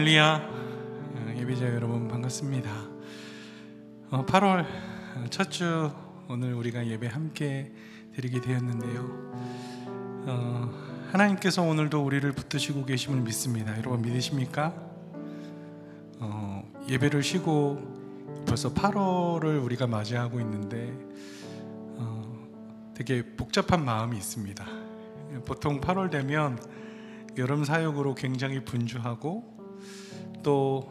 할렐루야. 어, 예배자 여러분 반갑습니다. 8월 어, 첫주 오늘 우리가 예배 함께 드리게 되었는데요. 어, 하나님께서 오늘도 우리를 붙드시고 계심을 믿습니다. 여러분 믿으십니까? 어, 예배를 쉬고 벌써 8월을 우리가 맞이하고 있는데 어, 되게 복잡한 마음이 있습니다. 보통 8월 되면 여름 사역으로 굉장히 분주하고 또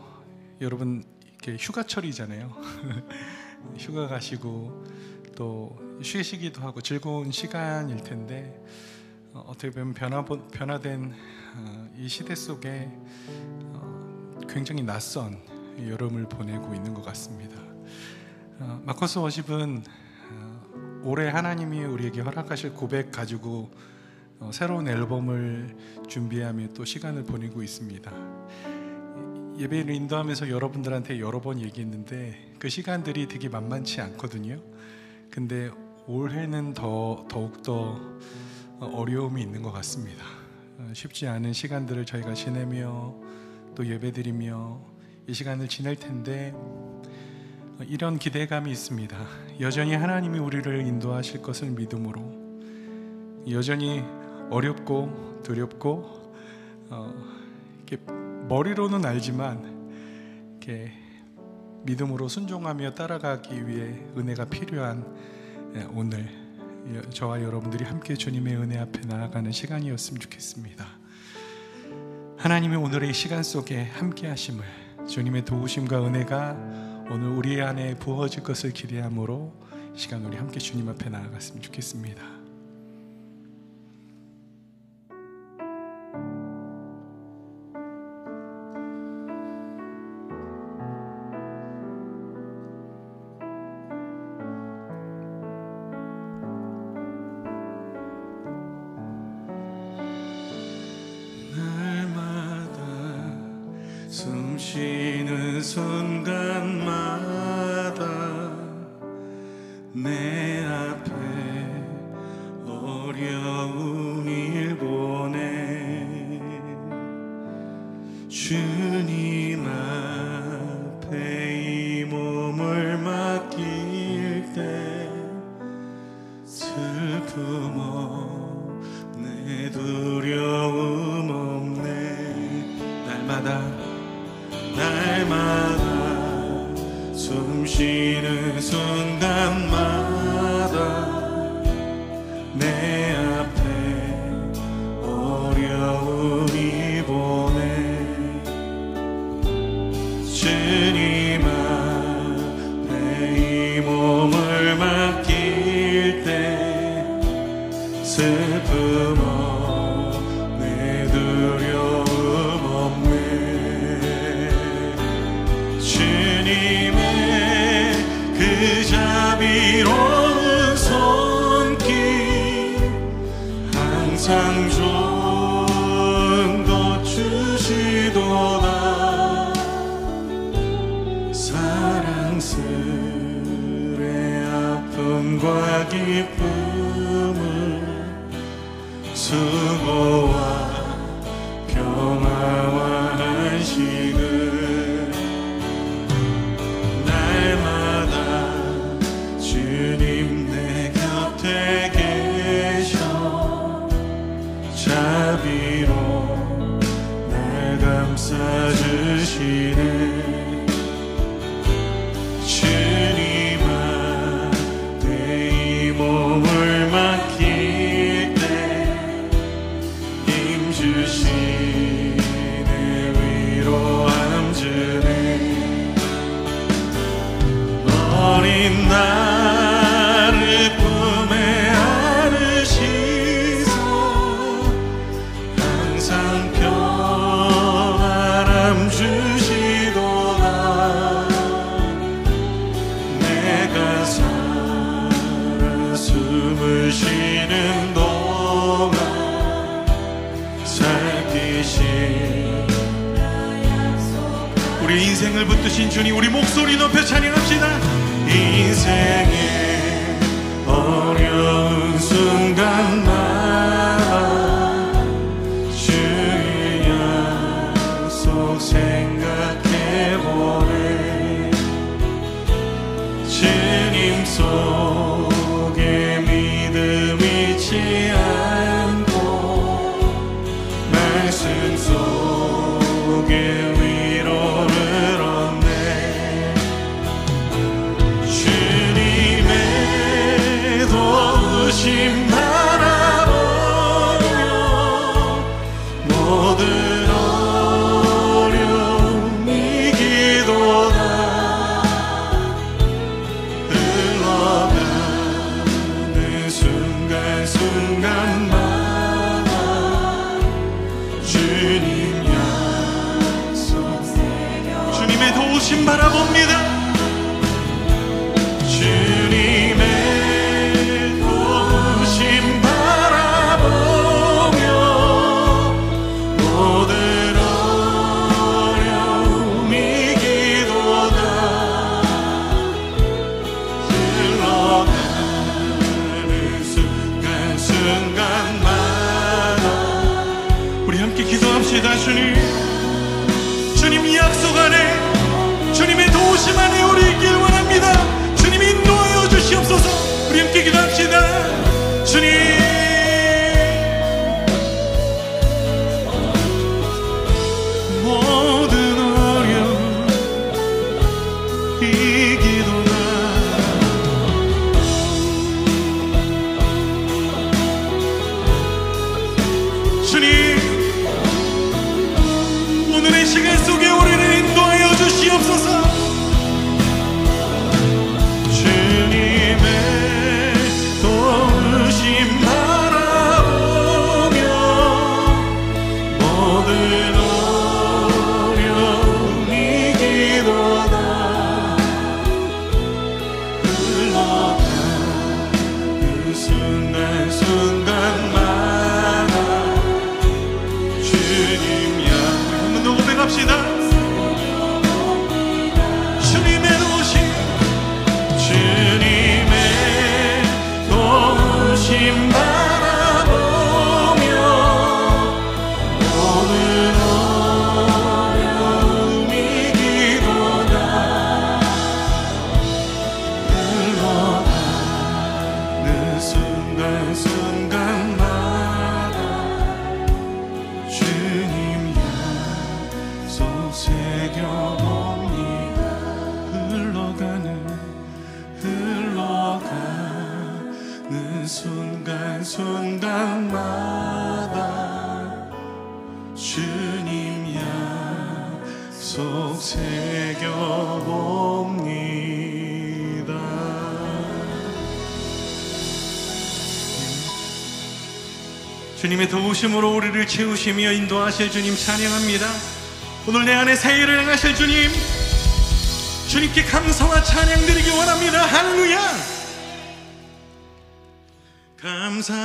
여러분 이렇게 휴가철이잖아요. 휴가 가시고 또 쉬시기도 하고 즐거운 시간일 텐데 어, 어떻게 보면 변화 변화된 어, 이 시대 속에 어, 굉장히 낯선 여름을 보내고 있는 것 같습니다. 마커스 워십은 올해 하나님이 우리에게 허락하실 고백 가지고 새로운 앨범을 준비하며 또 시간을 보내고 있습니다. 예배를 인도하면서 여러분들한테 여러 번 얘기했는데 그 시간들이 되게 만만치 않거든요. 근데 올해는 더 더욱 더 어려움이 있는 것 같습니다. 어, 쉽지 않은 시간들을 저희가 지내며 또 예배드리며 이 시간을 지낼 텐데 어, 이런 기대감이 있습니다. 여전히 하나님이 우리를 인도하실 것을 믿음으로 여전히 어렵고 두렵고 어, 이렇게 머리로는 알지만 이렇게 믿음으로 순종하며 따라가기 위해 은혜가 필요한 예, 오늘 저와 여러분들이 함께 주님의 은혜 앞에 나아가는 시간이었으면 좋겠습니다. 하나님의 오늘의 시간 속에 함께 하심을 주님의 도우심과 은혜가 오늘 우리 안에 부어질 것을 기대함으로 시간 우리 함께 주님 앞에 나아갔으면 좋겠습니다. 도우시며 인도하실 주님 찬양합니다. 오늘 내 안에 새해를 행하실 주님, 주님께 감사와 찬양 드리기 원합니다. 할렐루야! 감사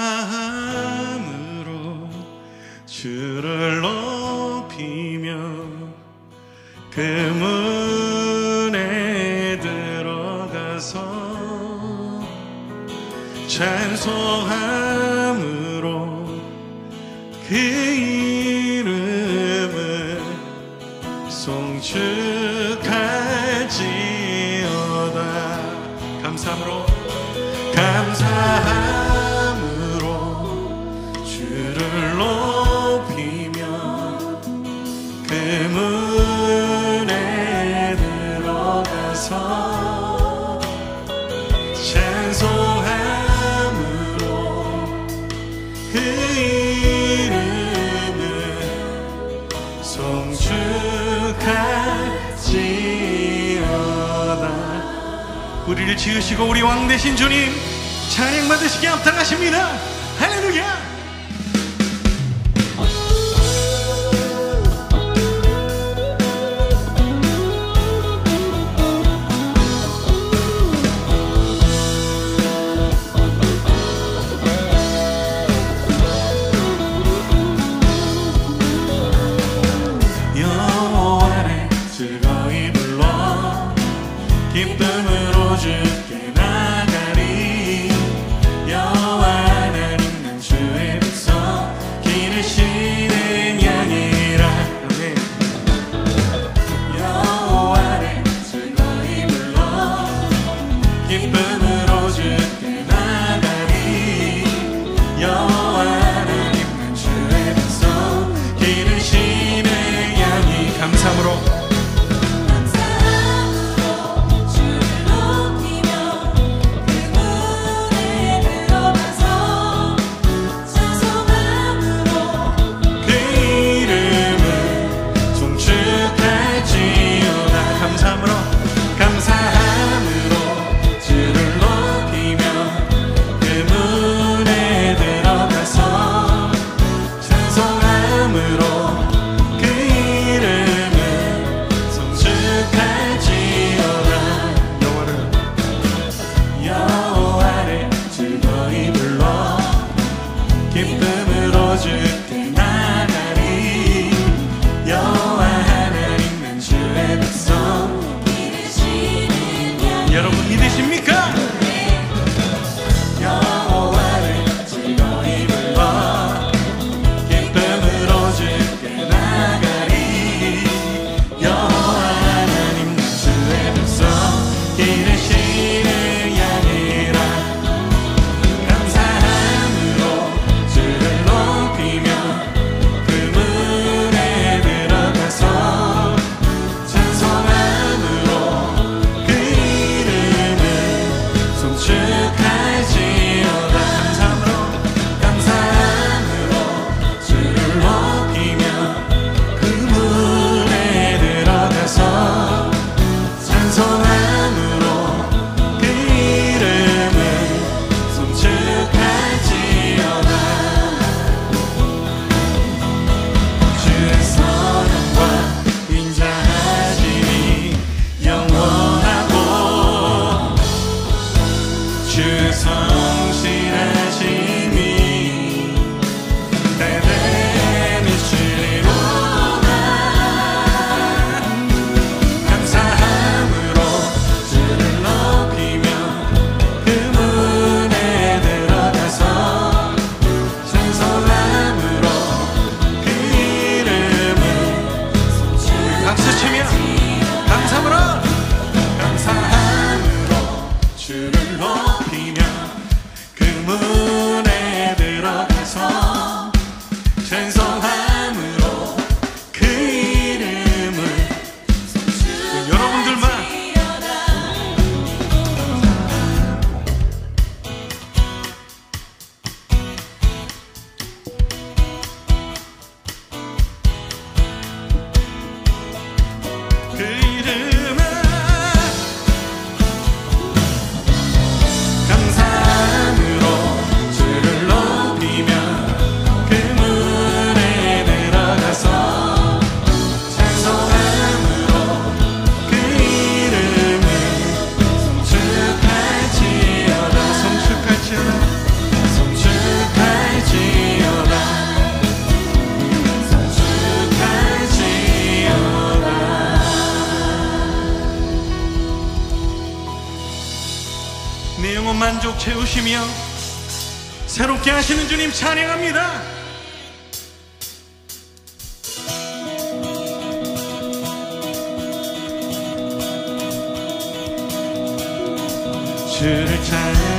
만족 채우시며 새롭게 하시는 주님 찬양합니다. 주를 찬양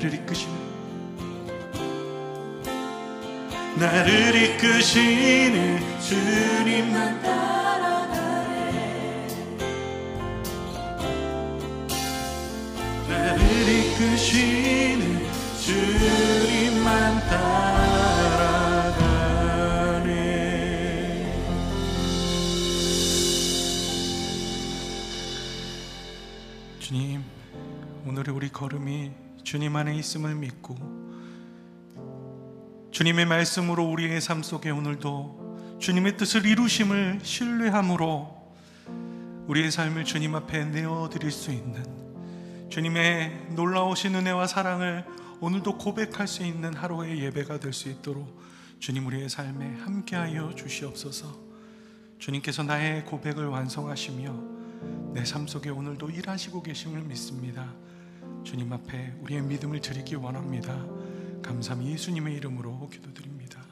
나를 이끄시는 나를 이끄시는 주님만 따라가네. 나를 이끄시는 주님만 따라가네. 주님 오늘의 우리 걸음이 주님 안에 있음을 믿고 주님의 말씀으로 우리의 삶 속에 오늘도 주님의 뜻을 이루심을 신뢰함으로 우리의 삶을 주님 앞에 내어드릴 수 있는 주님의 놀라우신 은혜와 사랑을 오늘도 고백할 수 있는 하루의 예배가 될 수 있도록 주님 우리의 삶에 함께하여 주시옵소서. 주님께서 나의 고백을 완성하시며 내 삶 속에 오늘도 일하시고 계심을 믿습니다. 주님 앞에 우리의 믿음을 드리기 원합니다. 감사함이 예수님의 이름으로 기도드립니다.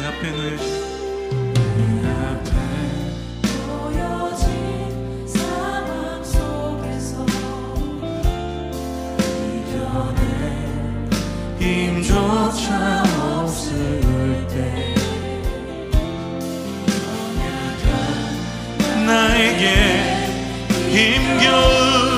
내 앞에 놓여진 힘조차 없을 때 나에게 힘겨운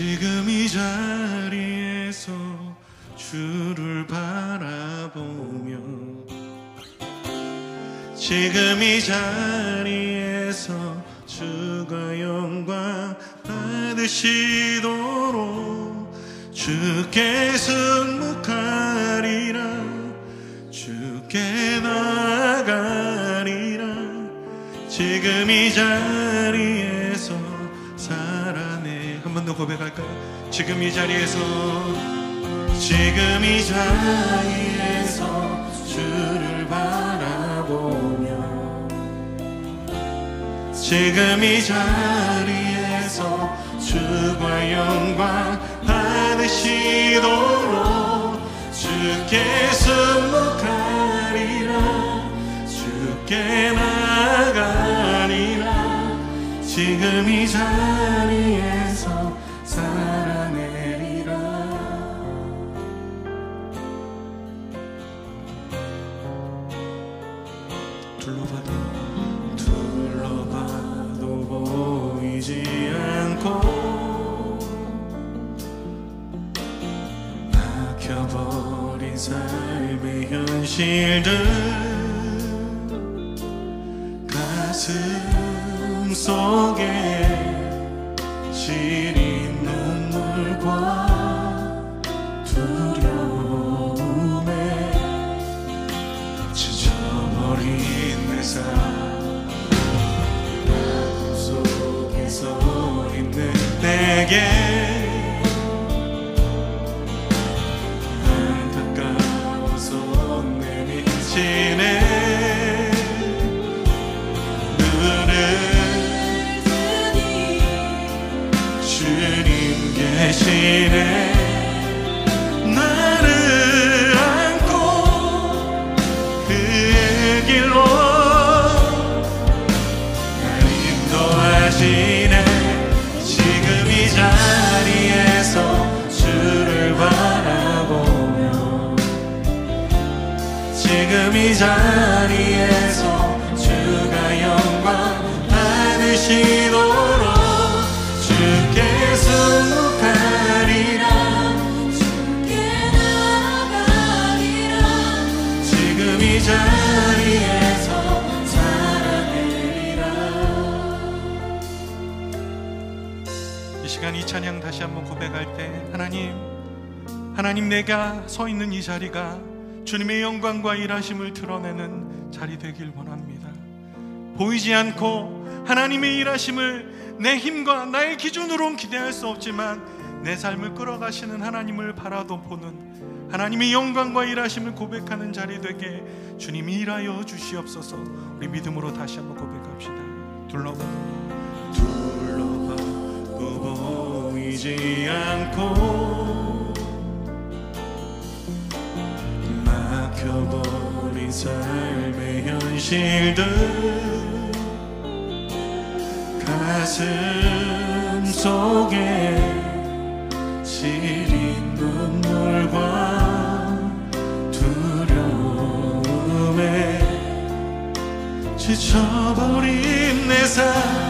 지금 이 자리에서 주를 바라보며 지금 이 자리에서 주가 영광 받으시도록 주께 승복하리라 주께 나아가리라. 지금 이더 고백할까요? 지금 이 자리에서 지금 이 자리에서 주를 바라보며 지금 이 자리에서 주가 영광 받으시도록 주께 승복하리라 주께 나가리라 지금 이 자리에 삶의 현실들 가슴 속에 하나님 내가 서 있는 이 자리가 주님의 영광과 일하심을 드러내는 자리 되길 원합니다. 보이지 않고 하나님의 일하심을 내 힘과 나의 기준으로는 기대할 수 없지만 내 삶을 끌어가시는 하나님을 바라도 보는 하나님의 영광과 일하심을 고백하는 자리 되게 주님이 일하여 주시옵소서. 우리 믿음으로 다시 한번 고백합시다. 둘러봐. 둘러봐도 보이지 않고 막혀버린 삶의 현실들 가슴 속에 시린 눈물과 두려움에 지쳐버린 내 삶.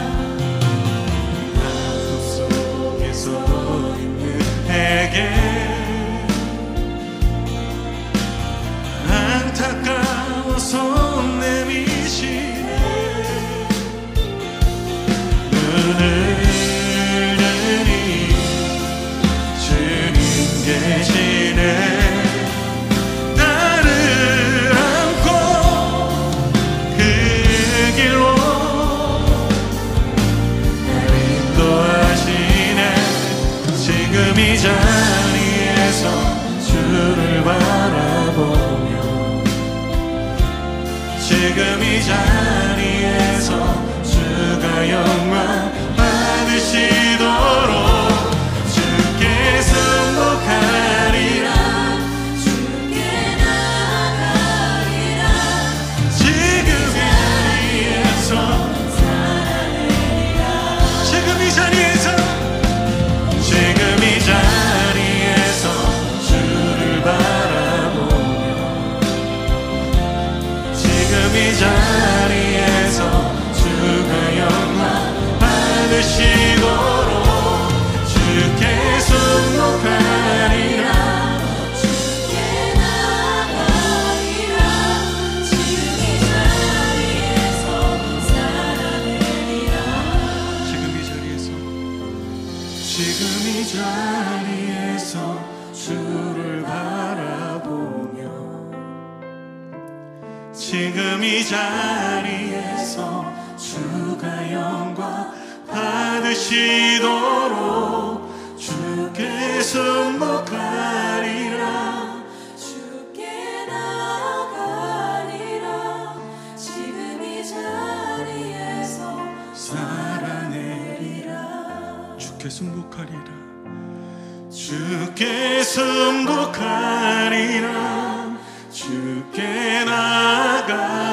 하리라. 주께 나가리라.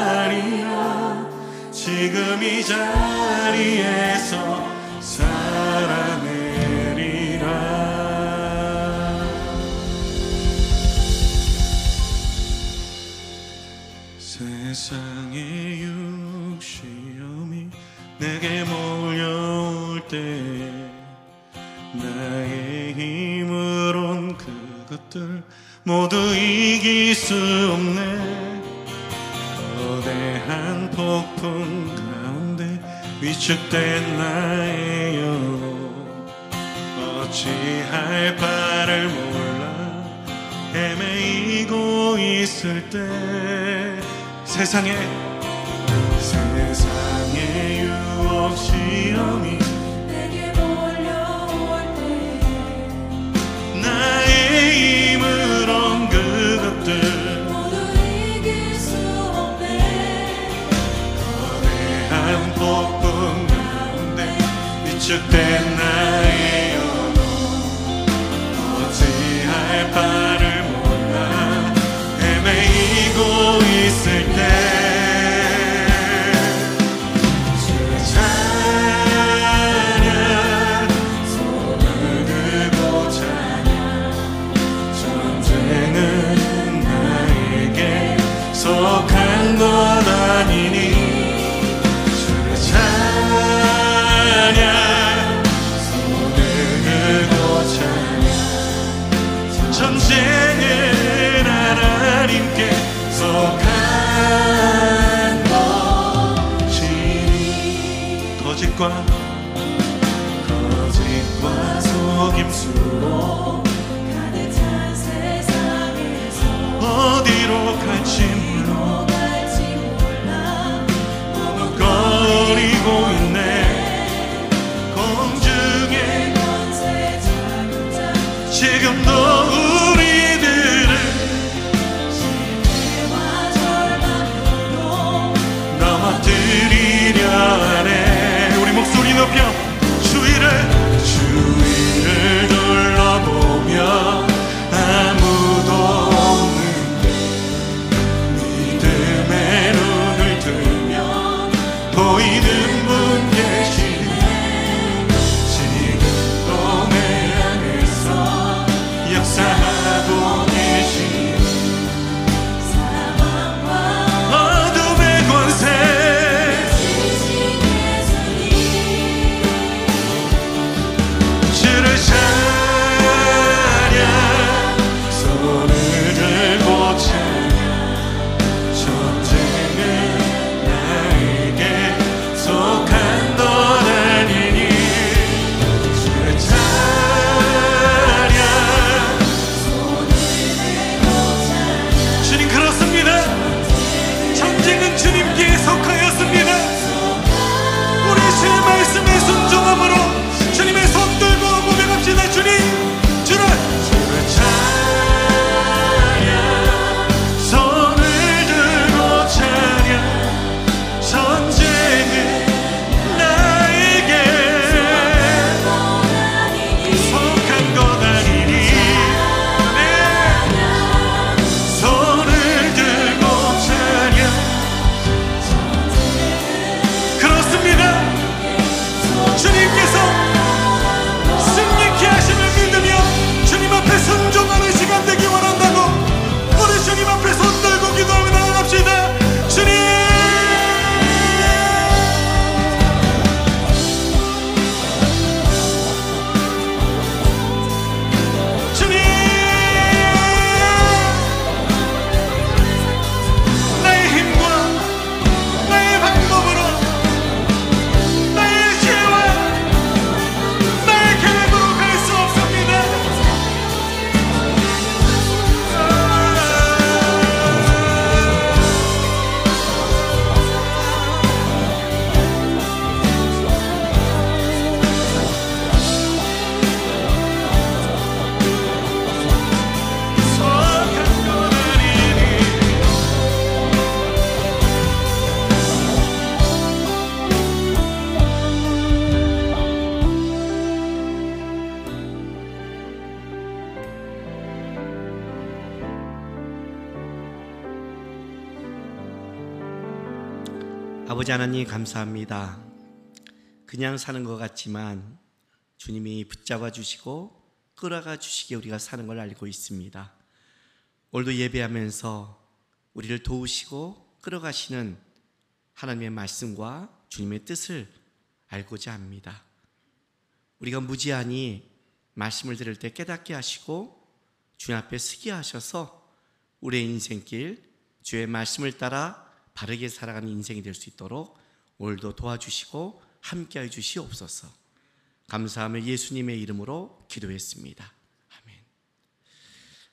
지금 이 자리 모두 이길 수 없네. 거대한 폭풍 가운데 위축된 나의 영 어찌할 바를 몰라 헤매이고 있을 때 세상에 세상의 유혹 시험이 수축된 나의 영혼 어찌할 바 pourquoi 아버지 하나님 감사합니다. 그냥 사는 것 같지만 주님이 붙잡아 주시고 끌어가 주시기에 우리가 사는 걸 알고 있습니다. 오늘도 예배하면서 우리를 도우시고 끌어가시는 하나님의 말씀과 주님의 뜻을 알고자 합니다. 우리가 무지하니 말씀을 들을 때 깨닫게 하시고 주님 앞에 서게 하셔서 우리의 인생길 주의 말씀을 따라 바르게 살아가는 인생이 될 수 있도록 오늘도 도와주시고 함께해 주시옵소서. 감사하며 예수님의 이름으로 기도했습니다. 아멘.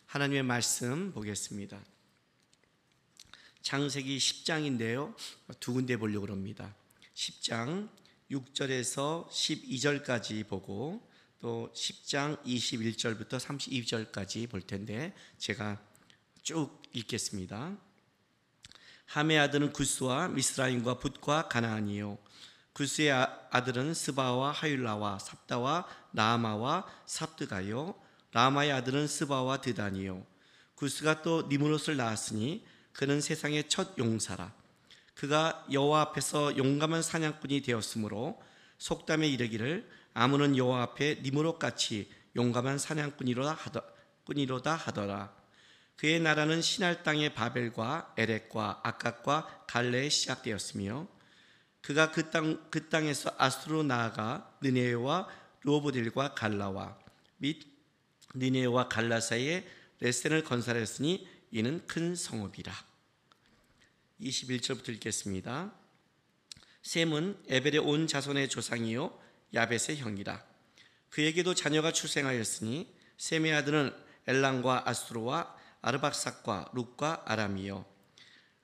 하나님의 말씀 보겠습니다. 창세기 10장인데요. 두 군데 보려고 합니다. 10장 6절에서 12절까지 보고 또 10장 21절부터 32절까지 볼 텐데 제가 쭉 읽겠습니다. 함의 아들은 구스와 미스라임과 붓과 가나안이요. 구스의 아- 아들은 스바와 하율라와 삽다와 나아마와 삽드가요. 라마의 아들은 스바와 드단이요. 구스가 또 니무롯을 낳았으니 그는 세상의 첫 용사라. 그가 여호와 앞에서 용감한 사냥꾼이 되었으므로 속담에 이르기를 아무는 여호와 앞에 니무롯 같이 용감한 사냥꾼이로다 하더, 꾼이로다 하더라 그의 나라는 신할 땅의 바벨과 에렉과 아깝과 갈레에 시작되었으며 그가 그 땅 그 땅에서 아수로 나아가 느네웨와 로보딜과 갈라와 및 느네웨와 갈라 사이에 레센을 건설했으니 이는 큰 성읍이라. 21절부터 읽겠습니다. 셈은 에벨의 온 자손의 조상이요 야벳의 형이라. 그에게도 자녀가 출생하였으니 셈의 아들은 엘랑과 아수로와 아르박삭과 룩과 아람이요.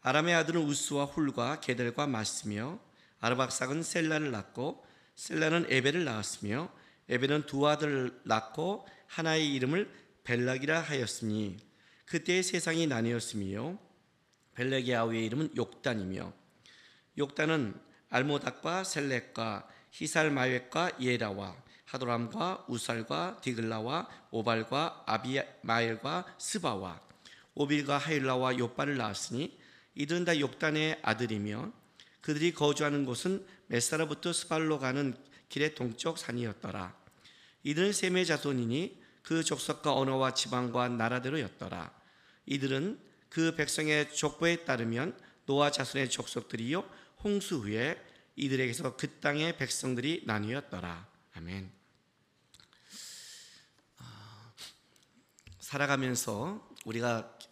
아람의 아들은 우스와 훌과 게델과 마스며 아르박삭은 셀라를 낳고 셀라는 에벨을 낳았으며 에벨은 두 아들을 낳고 하나의 이름을 벨락이라 하였으니 그때의 세상이 나뉘었으며 벨렉의 아우의 이름은 욕단이며 욕단은 알모닥과 셀렉과 히살마웻과 예라와 하도람과 우살과 디글라와 오발과 아비마엘과 스바와 오빌과 하일라와 요바를 낳았으니 이들은 다 욕단의 아들이며 그들이 거주하는 곳은 메사라부터 스발로 가는 길의 동쪽 산이었더라. 이들은 셈의 자손이니 그 족속과 언어와 지방과 나라대로였더라. 이들은 그 백성의 족보에 따르면 노아 자손의 족속들이요 홍수 후에 이들에게서 그 땅의 백성들이 나뉘었더라. 아멘. 아, 살아가면서 우리가 어,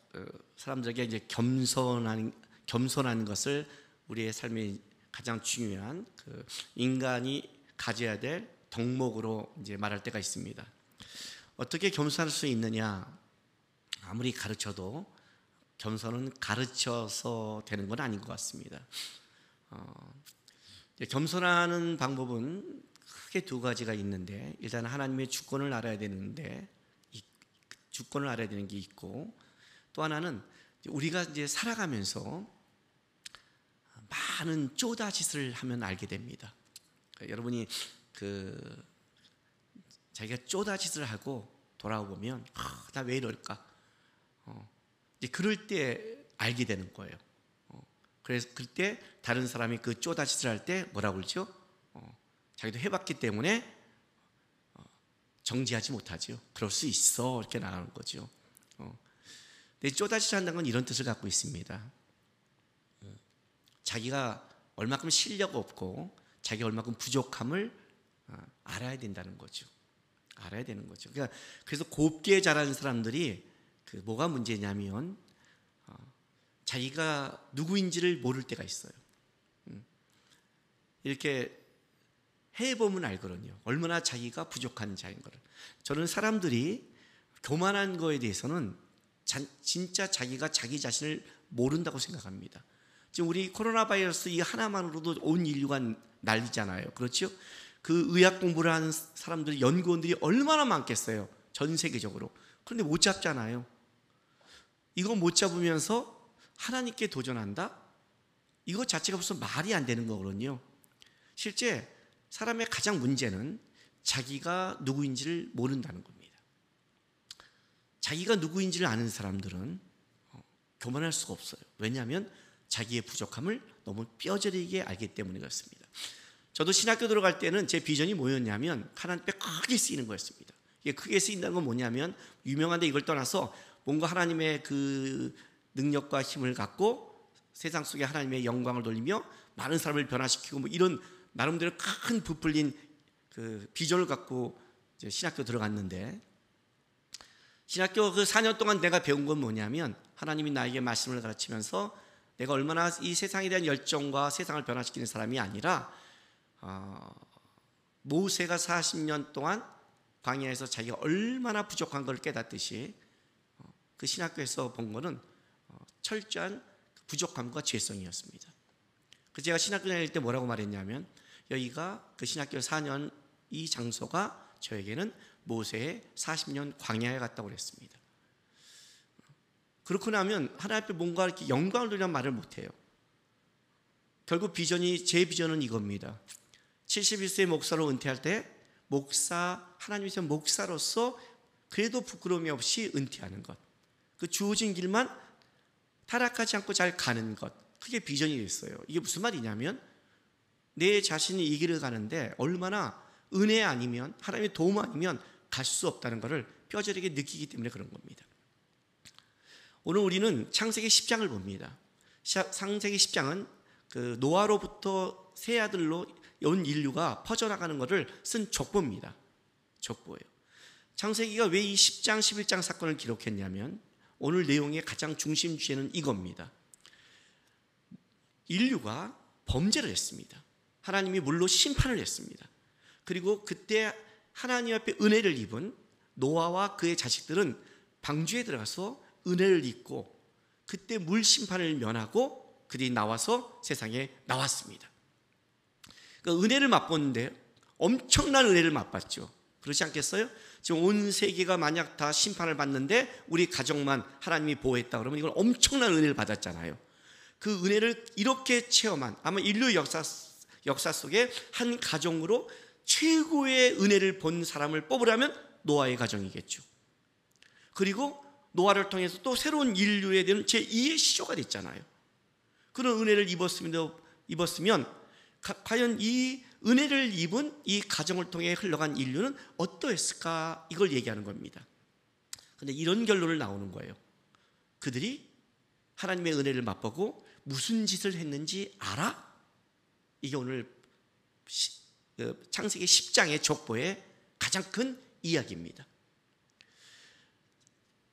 사람들에게 이제 겸손한 겸손한 것을 우리의 삶의 가장 중요한 그 인간이 가져야 될 덕목으로 이제 말할 때가 있습니다. 어떻게 겸손할 수 있느냐? 아무리 가르쳐도 겸손은 가르쳐서 되는 건 아닌 것 같습니다. 어, 겸손하는 방법은 크게 두 가지가 있는데 일단 하나님의 주권을 알아야 되는데 이 주권을 알아야 되는 게 있고 또 하나는 우리가 이제 살아가면서 많은 쪼다짓을 하면 알게 됩니다. 여러분이 그 자기가 쪼다짓을 하고 돌아보면 아, 나왜 이럴까? 어, 이제 그럴 때 알게 되는 거예요. 어, 그래서 그때 다른 사람이 그 쪼다짓을 할 때 뭐라고 그러죠? 어, 자기도 해봤기 때문에 어, 정지하지 못하죠. 그럴 수 있어 이렇게 나가는 거죠. 어. 근데 쪼다짓을 한다는 건 이런 뜻을 갖고 있습니다. 어, 자기가 얼마큼 실력 없고 자기 얼마큼 부족함을 어, 알아야 된다는 거죠. 알아야 되는 거죠. 그러니까 그래서 곱게 자라는 사람들이 그 뭐가 문제냐면 어, 자기가 누구인지를 모를 때가 있어요. 음. 이렇게 해보면 알거든요. 얼마나 자기가 부족한 자인 거를. 저는 사람들이 교만한 거에 대해서는 자- 진짜 자기가 자기 자신을 모른다고 생각합니다. 지금 우리 코로나 바이러스 이 하나만으로도 온 인류가 난리잖아요. 그렇죠? 그 의학 공부를 하는 사람들, 연구원들이 얼마나 많겠어요. 전 세계적으로. 그런데 못 잡잖아요. 이거 못 잡으면서 하나님께 도전한다? 이거 자체가 무슨 말이 안 되는 거거든요. 실제 사람의 가장 문제는 자기가 누구인지를 모른다는 겁니다. 자기가 누구인지를 아는 사람들은 어, 교만할 수가 없어요. 왜냐하면 자기의 부족함을 너무 뼈저리게 알기 때문에 그렇습니다. 저도 신학교 들어갈 때는 제 비전이 뭐였냐면 하나님 앞에 크게 쓰이는 거였습니다. 이게 크게 쓰인다는 건 뭐냐면 유명한데 이걸 떠나서 뭔가 하나님의 그 능력과 힘을 갖고 세상 속에 하나님의 영광을 돌리며 많은 사람을 변화시키고 뭐 이런 나름대로 큰 부풀린 그 비전을 갖고 신학교 들어갔는데 신학교 그 4년 동안 내가 배운 건 뭐냐면 하나님이 나에게 말씀을 가르치면서 내가 얼마나 이 세상에 대한 열정과 세상을 변화시키는 사람이 아니라 어, 모세가 40년 동안 광야에서 자기가 얼마나 부족한 걸 깨닫듯이 어, 그 신학교에서 본 거는 어, 철저한 부족함과 죄성이었습니다. 그 제가 신학교 다닐 때 뭐라고 말했냐면 여기가 그 신학교 4년 이 장소가 저에게는 모세의 40년 광야에 갔다고 그랬습니다. 그렇고 나면 하나님 앞에 뭔가 이렇게 영광을 돌리는 말을 못해요. 결국 비전이 제 비전은 이겁니다. 71세 목사로 은퇴할 때 목사 하나님의 목사로서 그래도 부끄러움이 없이 은퇴하는 것. 그 주어진 길만 타락하지 않고 잘 가는 것. 그게 비전이 됐어요. 이게 무슨 말이냐면 내 자신이 이 길을 가는데 얼마나 은혜 아니면 하나님의 도움 아니면 갈 수 없다는 것을 뼈저리게 느끼기 때문에 그런 겁니다. 오늘 우리는 창세기 10장을 봅니다. 샤- 창세기 10장은 그 노아로부터 세 아들로 온 인류가 퍼져나가는 것을 쓴 족보입니다. 족보예요. 창세기가 왜 이 10장, 11장 사건을 기록했냐면 오늘 내용의 가장 중심 주제는 이겁니다. 인류가 범죄를 했습니다. 하나님이 물로 심판을 했습니다. 그리고 그때 하나님 앞에 은혜를 입은 노아와 그의 자식들은 방주에 들어가서 은혜를 입고 그때 물 심판을 면하고 그들이 나와서 세상에 나왔습니다. 그 은혜를 맛보는데 엄청난 은혜를 맛봤죠. 그렇지 않겠어요? 지금 온 세계가 만약 다 심판을 받는데 우리 가정만 하나님이 보호했다 그러면 이건 엄청난 은혜를 받았잖아요. 그 은혜를 이렇게 체험한 아마 인류 역사 역사 속에 한 가정으로 최고의 은혜를 본 사람을 뽑으라면 노아의 가정이겠죠. 그리고 노아를 통해서 또 새로운 인류에 대한 제2의 시조가 됐잖아요. 그런 은혜를 입었으면, 입었으면 가- 과연 이 은혜를 입은 이 가정을 통해 흘러간 인류는 어떠했을까 이걸 얘기하는 겁니다. 근데 이런 결론을 나오는 거예요. 그들이 하나님의 은혜를 맛보고 무슨 짓을 했는지 알아? 이게 오늘 창세기 10장의 족보의 가장 큰 이야기입니다.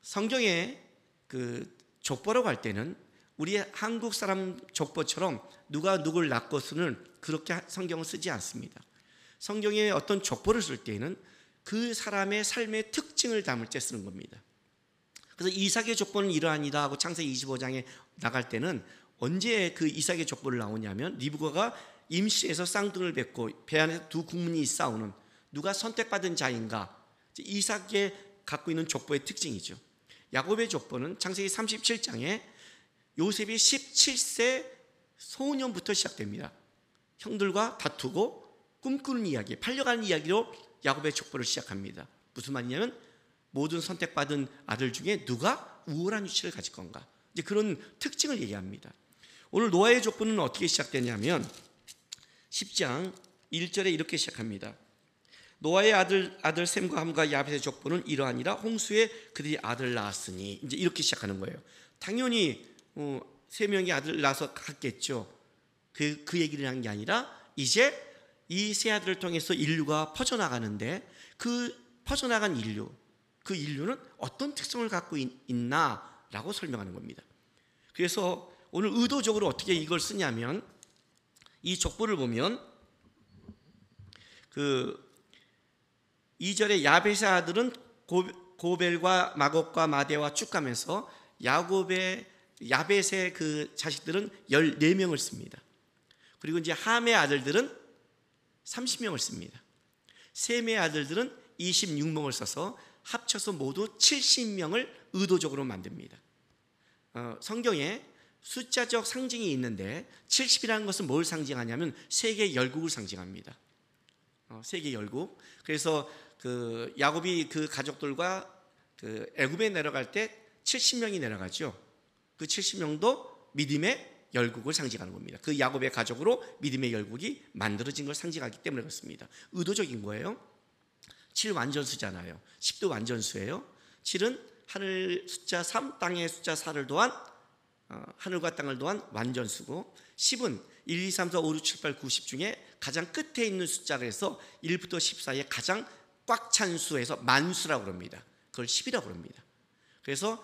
성경에 그 족보라고 할 때는 우리 한국 사람 족보처럼 누가 누굴 낳고 쓰는 그렇게 성경을 쓰지 않습니다. 성경에 어떤 족보를 쓸 때에는 그 사람의 삶의 특징을 담을 때 쓰는 겁니다. 그래서 이삭의 족보는 이러하니다 하고 창세기 25장에 나갈 때는 언제 그 이삭의 족보를 나오냐면 리브가가 임시에서 쌍둥이를 뱉고 배 안에 두 국민이 싸우는 누가 선택받은 자인가 이삭의 갖고 있는 족보의 특징이죠. 야곱의 족보는 창세기 37장에 요셉이 17세 소년부터 시작됩니다. 형들과 다투고 꿈꾸는 이야기, 팔려가는 이야기로 야곱의 족보를 시작합니다. 무슨 말이냐면 모든 선택받은 아들 중에 누가 우월한 위치를 가질 건가? 이제 그런 특징을 얘기합니다. 오늘 노아의 족보는 어떻게 시작되냐면 10장 1절에 이렇게 시작합니다. 노아의 아들 아들 셈과 함과 야벳의 족보는 이러하니라 홍수에 그들이 아들 낳았으니 이제 이렇게 시작하는 거예요. 당연히 어, 세 명의 아들 낳아서 갔겠죠. 그, 그 얘기를 한 게 아니라 이제 이 세 아들을 통해서 인류가 퍼져 나가는데 그 퍼져 나간 인류, 그 인류는 어떤 특성을 갖고 있, 있나라고 설명하는 겁니다. 그래서 오늘 의도적으로 어떻게 이걸 쓰냐면 이 족보를 보면 그 2절에 야벳의 아들은 고- 고벨과 마곡과 마대와 쭉 가면서 야곱의 야벳의 그 자식들은 14명을 씁니다. 그리고 이제 함의 아들들은 30명을 씁니다. 셈의 아들들은 26명을 써서 합쳐서 모두 70명을 의도적으로 만듭니다. 어, 성경에 숫자적 상징이 있는데 70이라는 것은 뭘 상징하냐면 세계 열국을 상징합니다. 어, 세계 열국. 그래서 그 야곱이 그 가족들과 그 애굽에 내려갈 때 70명이 내려가죠. 그 70명도 믿음의 열국을 상징하는 겁니다. 그 야곱의 가족으로 믿음의 열국이 만들어진 걸 상징하기 때문에 그렇습니다. 의도적인 거예요. 7 완전수잖아요. 10도 완전수예요. 7은 하늘 숫자 3, 땅의 숫자 4를 더한 어, 하늘과 땅을 더한 완전수고 10은 1, 2, 3, 4, 5, 6, 7, 8, 9, 10 중에 가장 끝에 있는 숫자를 해서 1부터 10 사이에 가장 꽉 찬 수에서 만수라고 그럽니다. 그걸 10이라고 그럽니다. 그래서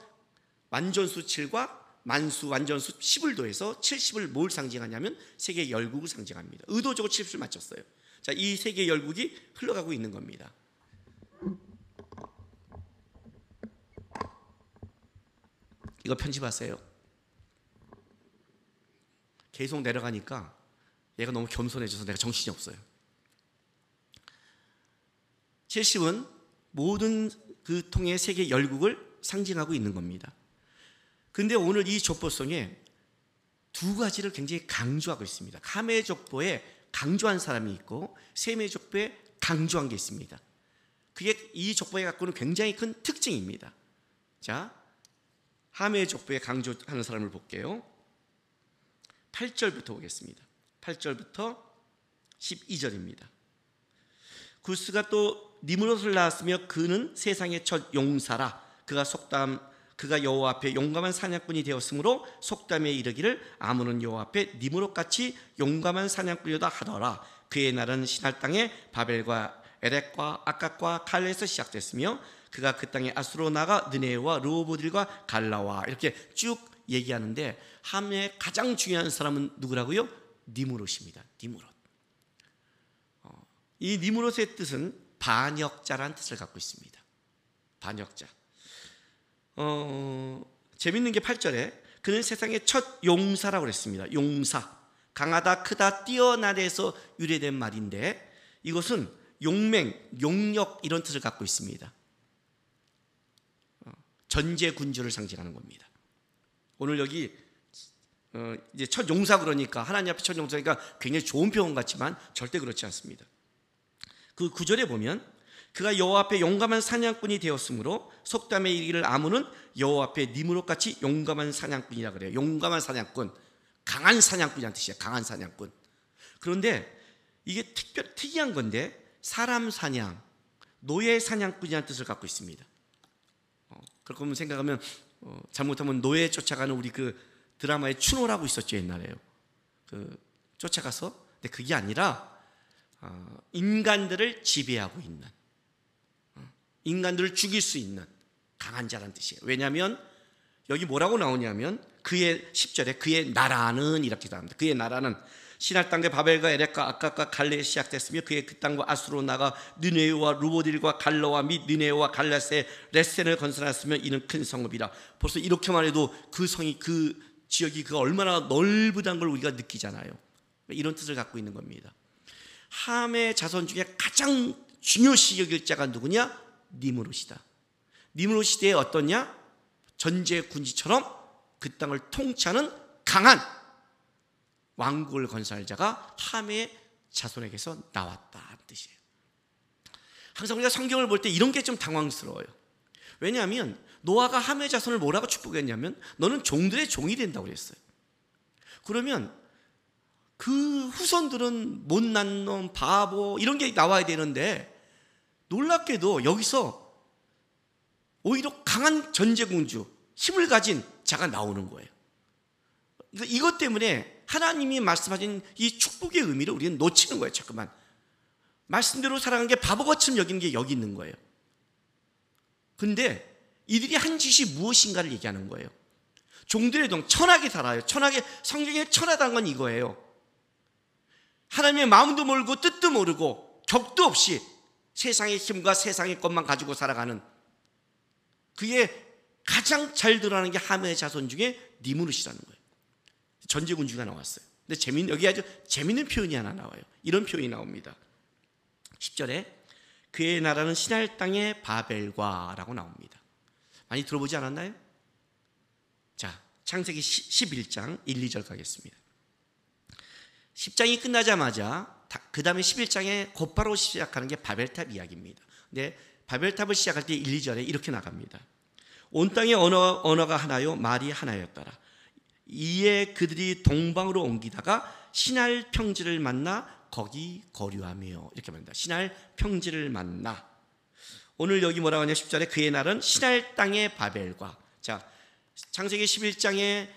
완전수 7과 만수 완전수 10을 더해서 70을 뭘 상징하냐면 세계 열국을 상징합니다. 의도적으로 70을 맞췄어요. 자, 이 세계 열국이 흘러가고 있는 겁니다. 이거 편집하세요. 계속 내려가니까 얘가 너무 겸손해져서 내가 정신이 없어요. 70은 모든 그 통의 세계 열국을 상징하고 있는 겁니다. 근데 오늘 이 족보송에 두 가지를 굉장히 강조하고 있습니다. 카메 족보에 강조한 사람이 있고 세메 족보에 강조한 게 있습니다. 그게 이 족보에 갖고는 굉장히 큰 특징입니다. 자, 하메 족보에 강조하는 사람을 볼게요. 8절부터 보겠습니다. 8절부터 12절입니다. 구스가 또 니므롯을 낳았으며 그는 세상의 첫 용사라 그가 속담 그가 여호와 앞에 용감한 사냥꾼이 되었으므로 속담에 이르기를 아무는 여호와 앞에 니므롯 같이 용감한 사냥꾼이다 하더라 그의 날은 신할 땅에 바벨과 에렉과 아깝과 칼레에서 시작됐으며 그가 그 땅에 아수로 나가 느네와 르호보들과 갈라와 이렇게 쭉 얘기하는데 함의 가장 중요한 사람은 누구라고요? 니므롯입니다. 니므롯. 어, 이 니므롯의 뜻은 반역자라는 뜻을 갖고 있습니다. 반역자. 어, 재밌는 게 8절에 그는 세상의 첫 용사라고 그랬습니다. 용사. 강하다, 크다, 뛰어나대에서 유래된 말인데 이것은 용맹, 용력 이런 뜻을 갖고 있습니다. 어, 전제 군주를 상징하는 겁니다. 오늘 여기 어, 이제 첫 용사 그러니까 하나님 앞에 첫 용사니까 굉장히 좋은 표현 같지만 절대 그렇지 않습니다. 그 구절에 보면 그가 여호와 앞에 용감한 사냥꾼이 되었으므로 속담에 이르기를 아무는 여호와 앞에 니므롯 같이 용감한 사냥꾼이라 그래요. 용감한 사냥꾼, 강한 사냥꾼이란 뜻이야. 강한 사냥꾼. 그런데 이게 특별 특이한 건데 사람 사냥, 노예 사냥꾼이라는 뜻을 갖고 있습니다. 어, 그렇게 보면 생각하면 어, 잘못하면 노예 쫓아가는 우리 그 드라마에 추노라고 있었죠 옛날에요. 그 쫓아가서 근데 그게 아니라 어, 인간들을 지배하고 있는 어, 인간들을 죽일 수 있는 강한 자란 뜻이에요. 왜냐하면 여기 뭐라고 나오냐면 그의 10절에 그의 나라는 이렇게 나옵니다. 그의 나라는 신할 땅의 바벨과 에렉과 아깝과 갈레에 시작됐으며 그의 그 땅과 아수로 나가 느네와 루보딜과 갈러와 및 느네와 갈라세 레센을 건설하였으며 이는 큰 성읍이라. 벌써 이렇게만 해도 그 성이 그 지역이 그 얼마나 넓다는 걸 우리가 느끼잖아요. 이런 뜻을 갖고 있는 겁니다. 함의 자손 중에 가장 중요시 여길 자가 누구냐? 니므롯이다. 니므롯 시대에 어떠냐? 전제 군지처럼 그 땅을 통치하는 강한 왕국을 건설할 자가 함의 자손에게서 나왔다 뜻이에요. 항상 우리가 성경을 볼 때 이런 게 좀 당황스러워요. 왜냐하면 노아가 함의 자손을 뭐라고 축복했냐면 너는 종들의 종이 된다고 그랬어요. 그러면 그 후손들은 못난 놈, 바보 이런 게 나와야 되는데 놀랍게도 여기서 오히려 강한 전제공주, 힘을 가진 자가 나오는 거예요. 이것 때문에 하나님이 말씀하신 이 축복의 의미를 우리는 놓치는 거예요. 자꾸만 말씀대로 살아가는 게 바보같이 여기는 게 여기 있는 거예요. 근데 이들이 한 짓이 무엇인가를 얘기하는 거예요. 종들의 동 천하게 살아요. 천하게 성경에 천하다는 건 이거예요. 하나님의 마음도 모르고 뜻도 모르고 격도 없이 세상의 힘과 세상의 것만 가지고 살아가는 그게 가장 잘 드러나는 게 하메의 자손 중에 니무르시라는 거예요. 전제군주가 나왔어요. 근데 재밌는 여기 아주 재밌는 표현이 하나 나와요. 이런 표현이 나옵니다. 10절에 그의 나라는 신할 땅의 바벨과라고 나옵니다. 많이 들어보지 않았나요? 자, 창세기 11장 1, 2절 가겠습니다. 10장이 끝나자마자 그 다음에 11장에 곧바로 시작하는 게 바벨탑 이야기입니다. 근데 바벨탑을 시작할 때 1, 2절에 이렇게 나갑니다. 온 땅의 언어, 언어가 하나요 말이 하나였더라. 이에 그들이 동방으로 옮기다가 신할 평지를 만나 거기 거류하며 이렇게 말합니다. 신할 평지를 만나 오늘 여기 뭐라고 하냐 10절에 그의 날은 신할 땅의 바벨과 자 창세기 11장에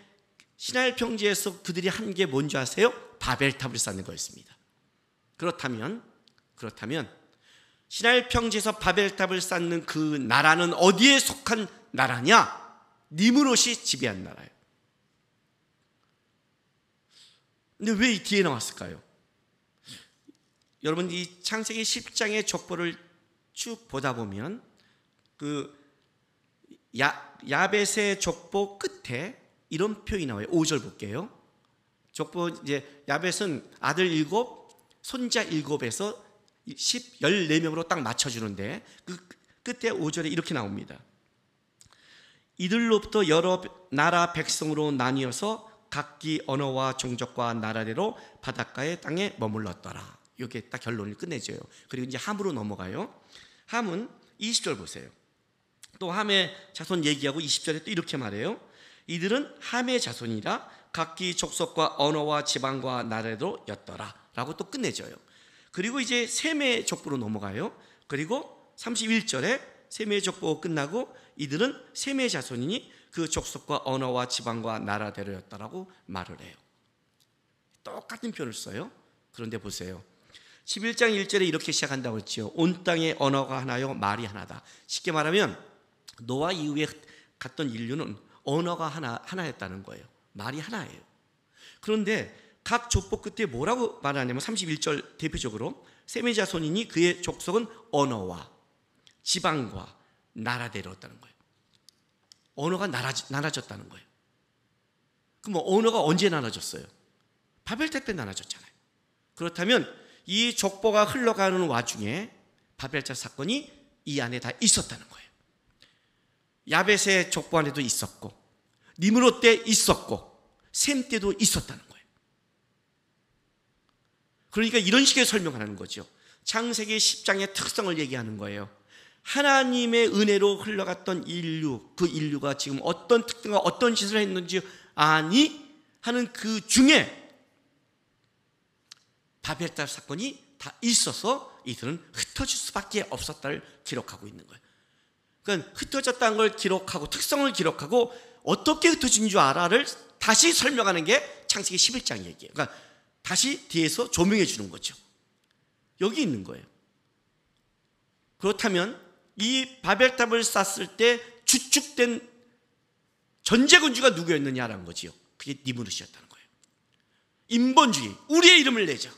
신할 평지에서 그들이 한 게 뭔지 아세요? 바벨탑을 쌓는 거였습니다. 그렇다면 그렇다면 신할 평지에서 바벨탑을 쌓는 그 나라는 어디에 속한 나라냐? 니무롯이 지배한 나라예요. 근데 왜 이 뒤에 나왔을까요? 여러분 이 창세기 10장의 족보를 쭉 보다 보면 그 야, 야벳의 족보 끝에 이런 표현이 나와요. 5절 볼게요. 족보 이제 야벳은 아들 일곱, 손자 일곱에서 10, 14명으로 딱 맞춰주는데 그 끝에 5절에 이렇게 나옵니다. 이들로부터 여러 나라 백성으로 나뉘어서 각기 언어와 종족과 나라대로 바닷가의 땅에 머물렀더라. 이게 딱 결론을 끝내줘요. 그리고 이제 함으로 넘어가요. 함은 20절 보세요. 또 함의 자손 얘기하고 20절에 또 이렇게 말해요. 이들은 함의 자손이라 각기 족속과 언어와 지방과 나라도였더라. 라고 또 끝내줘요. 그리고 이제 셈의 족보로 넘어가요. 그리고 31절에 셈의 족보 끝나고 이들은 셈의 자손이니 그 족속과 언어와 지방과 나라대로였다라고 말을 해요. 똑같은 표현을 써요. 그런데 보세요. 11장 1절에 이렇게 시작한다고 했지요. 온 땅의 언어가 하나요, 말이 하나다. 쉽게 말하면 노아 이후에 갔던 인류는 언어가 하나 하나였다는 거예요. 말이 하나예요. 그런데 각 족보 끝에 뭐라고 말하냐면 31절 대표적으로 셈의 자손이니 그의 족속은 언어와 지방과 나라대로였다는 거예요. 언어가 나눠졌다는 거예요. 그럼 뭐 언어가 언제 나눠졌어요? 바벨탑 때 나눠졌잖아요. 그렇다면 이 족보가 흘러가는 와중에 바벨탑 사건이 이 안에 다 있었다는 거예요. 야벳의 족보 안에도 있었고 니므롯 때 있었고 셈 때도 있었다는 거예요. 그러니까 이런 식의 설명을 하는 거죠. 창세기 10장의 특성을 얘기하는 거예요. 하나님의 은혜로 흘러갔던 인류, 그 인류가 지금 어떤 특징과 어떤 짓을 했는지 아니 하는 그 중에 바벨탑 사건이 다 있어서 이들은 흩어질 수밖에 없었다를 기록하고 있는 거예요. 그러니까 흩어졌다는 걸 기록하고 특성을 기록하고 어떻게 흩어진 줄 알아를 다시 설명하는 게 창세기 11장 얘기예요. 그러니까 다시 뒤에서 조명해 주는 거죠. 여기 있는 거예요. 그렇다면 이 바벨탑을 쌓았을 때 주축된 전제군주가 누구였느냐라는 거지요. 그게 니무르시였다는 거예요. 인본주의, 우리의 이름을 내자.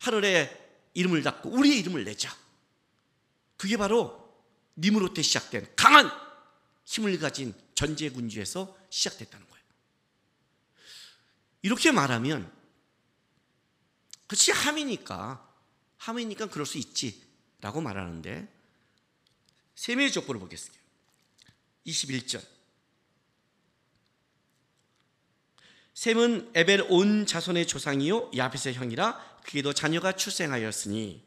하늘에 이름을 닫고 우리의 이름을 내자. 그게 바로 니무롯 때 시작된 강한 힘을 가진 전제군주에서 시작됐다는 거예요. 이렇게 말하면 그렇지 함이니까 함이니까 그럴 수 있지라고 말하는데 셈의 족보를 보겠습니다. 21절 셈은 에벨 온 자손의 조상이요 야벳의 형이라 그에도 자녀가 출생하였으니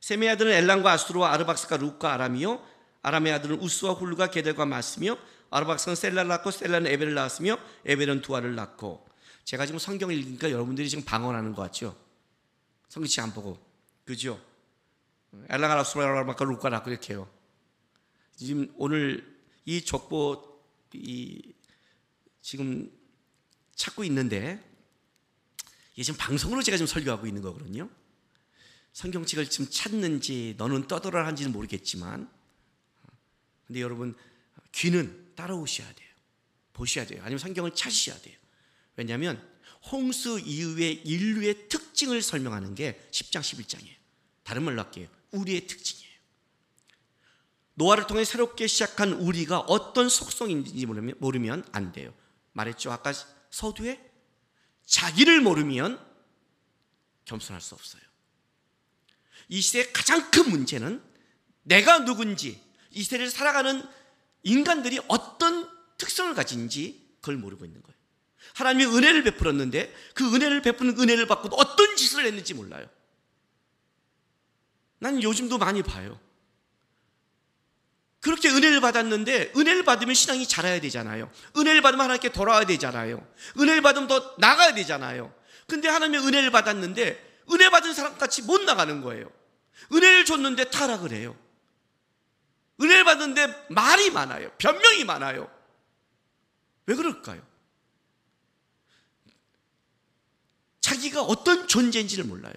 셈의 아들은 엘람과 아수르와 아르박스가 룩과 아람이요 아람의 아들은 우스와 훌루가 게델과 마스며 아르박스는 셀라를 낳고 셀라는 에벨을 낳았으며 에벨은 두아를 낳고 제가 지금 성경을 읽으니까 여러분들이 지금 방언하는 것 같죠? 성경치 안 보고 그죠? 낳고 이렇게 해요 지금 오늘 이 족보 이 지금 찾고 있는데 이게 지금 방송으로 제가 지금 설교하고 있는 거거든요. 성경책을 지금 찾는지 너는 떠돌아 하는지는 모르겠지만 근데 여러분 귀는 따라오셔야 돼요. 보셔야 돼요. 아니면 성경을 찾으셔야 돼요. 왜냐하면 홍수 이후의 인류의 특징을 설명하는 게 10장 11장이에요. 다른 말로 할게요. 우리의 특징이에요. 노아를 통해 새롭게 시작한 우리가 어떤 속성인지 모르면, 안 돼요. 말했죠. 아까 서두에 자기를 모르면 겸손할 수 없어요. 이 시대의 가장 큰 문제는 내가 누군지 이 시대를 살아가는 인간들이 어떤 특성을 가진지 그걸 모르고 있는 거예요. 하나님이 은혜를 베풀었는데 그 은혜를 베푸는 은혜를 받고 어떤 짓을 했는지 몰라요. 나는 요즘도 많이 봐요. 그 그렇게 은혜를 받았는데 은혜를 받으면 신앙이 자라야 되잖아요. 은혜를 받으면 하나님께 돌아와야 되잖아요. 은혜를 받으면 더 나가야 되잖아요. 근데 하나님의 은혜를 받았는데 은혜 받은 사람 같이 못 나가는 거예요. 은혜를 줬는데 타락을 해요. 은혜를 받는데 말이 많아요. 변명이 많아요. 왜 그럴까요? 자기가 어떤 존재인지를 몰라요.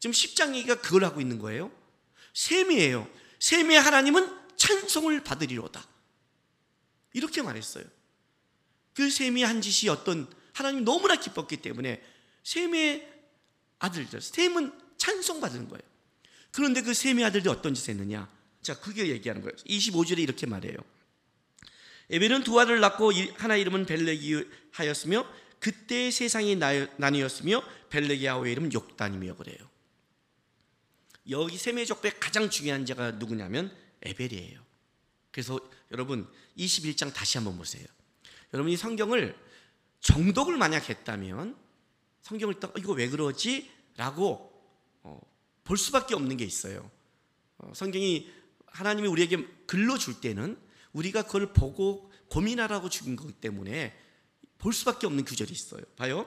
지금 10장 얘기가 그걸 하고 있는 거예요. 셈이에요. 셈의 하나님은 찬송을 받으리로다. 이렇게 말했어요. 그 셈이 한 짓이 어떤 하나님 너무나 기뻤기 때문에 셈의 아들들, 셈은 찬송 받는 거예요. 그런데 그 셈의 아들들이 어떤 짓을 했느냐? 자, 그게 얘기하는 거예요. 25절에 이렇게 말해요. 에벨은 두 아들을 낳고 하나 이름은 벨렉이 하였으며 그때 세상이 나뉘었으며 벨렉의 아우의 이름은 욕단이며 그래요. 여기 족보의 가장 중요한 자가 누구냐면 에벨이에요. 그래서 여러분 21장 다시 한번 보세요. 여러분이 성경을 정독을 만약 했다면 성경을 딱 이거 왜 그러지? 라고 어, 볼 수밖에 없는 게 있어요. 어, 성경이 하나님이 우리에게 글로 줄 때는 우리가 그걸 보고 고민하라고 주긴 거기 때문에 볼 수밖에 없는 규절이 있어요. 봐요.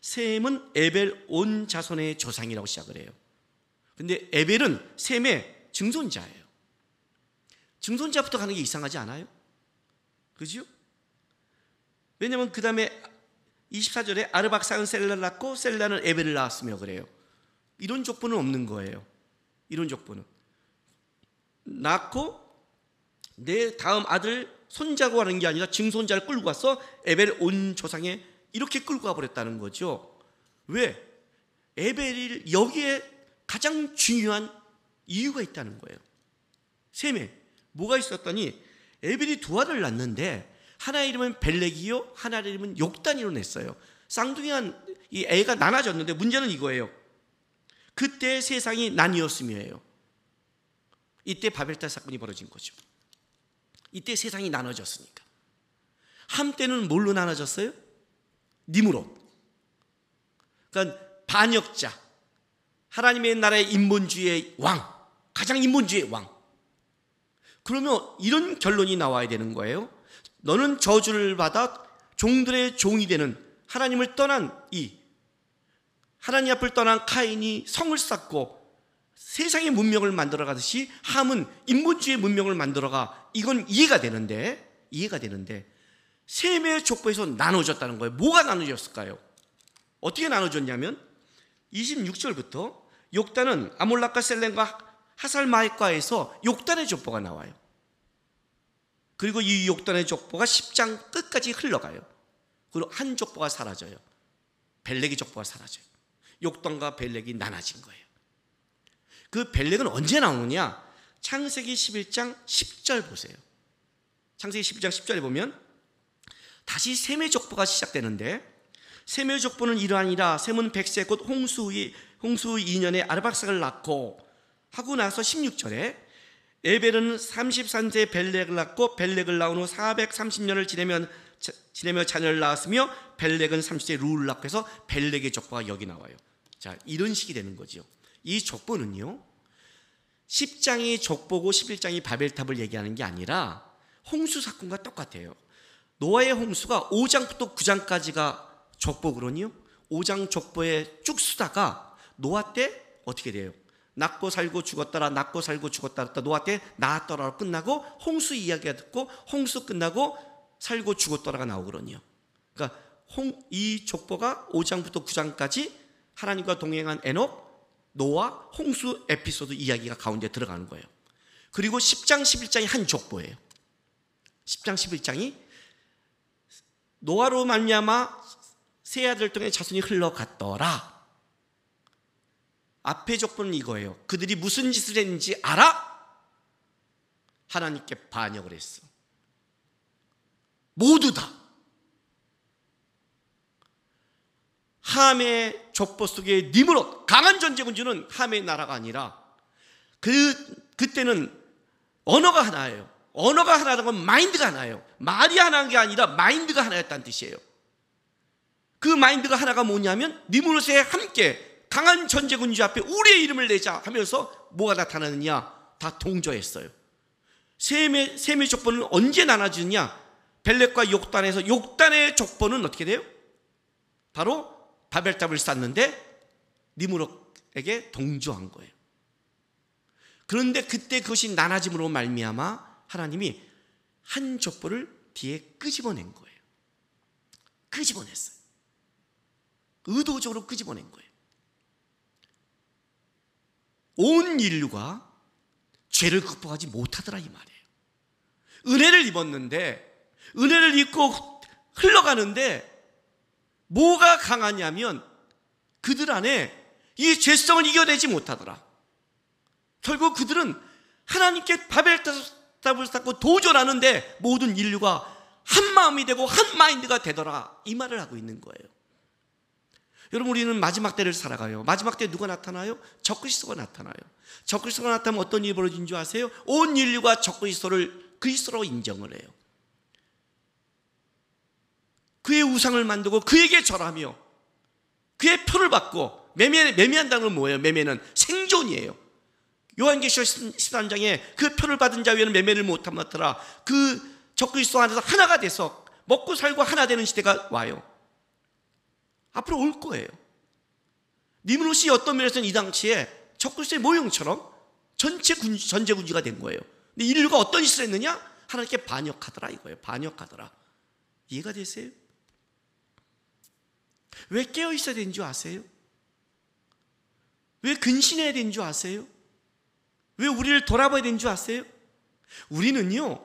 셈은 에벨 온 자손의 조상이라고 시작을 해요. 근데 에벨은 셈의 증손자예요. 증손자부터 가는 게 이상하지 않아요? 그죠? 왜냐면 그 다음에 24절에 아르박사는 셀라를 낳고 셀라는 에벨을 낳았으며 그래요. 이런 족보는 없는 거예요. 이런 족보는. 낳고 내 다음 아들 손자고 하는 게 아니라 증손자를 끌고 가서 에벨 온 조상에 이렇게 끌고 가버렸다는 거죠. 왜? 에벨이 여기에 가장 중요한 이유가 있다는 거예요. 셈에 뭐가 있었더니 에벨이 두 아들을 낳는데 하나 이름은 벨렉이요 하나 이름은 욕단이로 냈어요. 쌍둥이한 이 애가 나눠졌는데 문제는 이거예요. 그때 세상이 나뉘었음이에요. 이때 바벨탑 사건이 벌어진 거죠. 이때 세상이 나눠졌으니까. 한때는 뭘로 나눠졌어요? 니무롯. 그러니까 반역자. 하나님의 나라의 인본주의의 왕. 가장 인본주의의 왕. 그러면 이런 결론이 나와야 되는 거예요. 너는 저주를 받아 종들의 종이 되는 하나님을 떠난 이 하나님 앞을 떠난 카인이 성을 쌓고 세상의 문명을 만들어 가듯이 함은 인본주의 문명을 만들어 가 이건 이해가 되는데 이해가 되는데 셈의 족보에서 나눠졌다는 거예요. 뭐가 나눠졌을까요? 어떻게 나눠졌냐면 26절부터 욕단은 아몰락과 셀렘과 하살마이과에서 욕단의 족보가 나와요. 그리고 이 욕단의 족보가 10장 끝까지 흘러가요. 그리고 한 족보가 사라져요. 벨렉의 족보가 사라져요. 욕단과 벨렉이 나눠진 거예요. 그 벨렉은 언제 나오느냐? 창세기 11장 10절 보세요. 창세기 11장 10절에 보면 다시 셈의 족보가 시작되는데 셈의 족보는 이러하니라 셈은 백세 곧 홍수의 홍수 2년에 아르박삭을 낳고 하고 나서 16절에 에벨은 33세 벨렉을 낳고 벨렉을 낳은 후 430년을 지내면 지내며 자녀를 낳았으며 벨렉은 30세 루를 낳고 해서 벨렉의 족보가 여기 나와요. 자, 이런 식이 되는 거죠. 이 족보는요. 10장이 족보고 11장이 바벨탑을 얘기하는 게 아니라 홍수 사건과 똑같아요. 노아의 홍수가 5장부터 9장까지가 족보거든요. 5장 족보에 쭉 쓰다가 노아 때 어떻게 돼요? 낳고 살고 죽었더라 낳고 살고 죽었더라 노아 때 낳았더라 끝나고 홍수 이야기가 듣고 홍수 끝나고 살고 죽었더라가 나오거든요. 그러니까 홍, 이 족보가 5장부터 9장까지 하나님과 동행한 에녹 노아 홍수 에피소드 이야기가 가운데 들어가는 거예요. 그리고 10장 11장이 한 족보예요. 10장 11장이 노아로 말미암아 세 아들 등의 자손이 흘러갔더라. 앞의 족보는 이거예요. 그들이 무슨 짓을 했는지 알아? 하나님께 반역을 했어. 모두 다. 함의 족보 속에 니므롯 강한 전제 군주는 함의 나라가 아니라 그 그때는 언어가 하나예요. 언어가 하나라는 건 마인드가 하나예요. 말이 하나인 게 아니라 마인드가 하나였다는 뜻이에요. 그 마인드가 하나가 뭐냐면 니므롯에 함께 강한 전제군주 앞에 우리의 이름을 내자 하면서 뭐가 나타나느냐? 다 동조했어요. 셈의 셈의 족보는 언제 나눠지느냐? 벨렉과 욕단에서 욕단의 족보는 어떻게 돼요? 바로 바벨탑을 쌓는데 니무롯에게 동조한 거예요. 그런데 그때 그것이 나눠짐으로 말미암아 하나님이 한 족보를 뒤에 끄집어낸 거예요. 끄집어냈어요. 의도적으로 끄집어낸 거예요. 온 인류가 죄를 극복하지 못하더라 이 말이에요. 은혜를 입었는데 은혜를 입고 흘러가는데 뭐가 강하냐면 그들 안에 이 죄성을 이겨내지 못하더라. 결국 그들은 하나님께 바벨탑을 쌓고 도전하는데 모든 인류가 한 마음이 되고 한 마인드가 되더라. 이 말을 하고 있는 거예요. 여러분 우리는 마지막 때를 살아가요. 마지막 때 누가 나타나요? 적그리스도가 나타나요. 적그리스도가 나타나면 어떤 일이 벌어진 줄 아세요? 온 인류가 적그리스도를 그리스도로 인정을 해요. 그의 우상을 만들고 그에게 절하며 그의 표를 받고 매매, 매매한다는 건 뭐예요? 매매는 생존이에요. 요한계시록 13장에 그 표를 받은 자 외에는 매매를 못하더라. 그 적그리스도 안에서 하나가 돼서 먹고 살고 하나 되는 시대가 와요. 앞으로 올 거예요. 니무롯이 어떤 면에서는 이 당시에 적그리스도의 모형처럼 전체 군, 전제 군주가 된 거예요. 근데 인류가 어떤 짓을 했느냐? 하나님께 반역하더라 이거예요. 반역하더라. 이해가 되세요? 왜 깨어 있어야 되는 줄 아세요? 왜 근신해야 되는 줄 아세요? 왜 우리를 돌아봐야 되는 줄 아세요? 우리는요,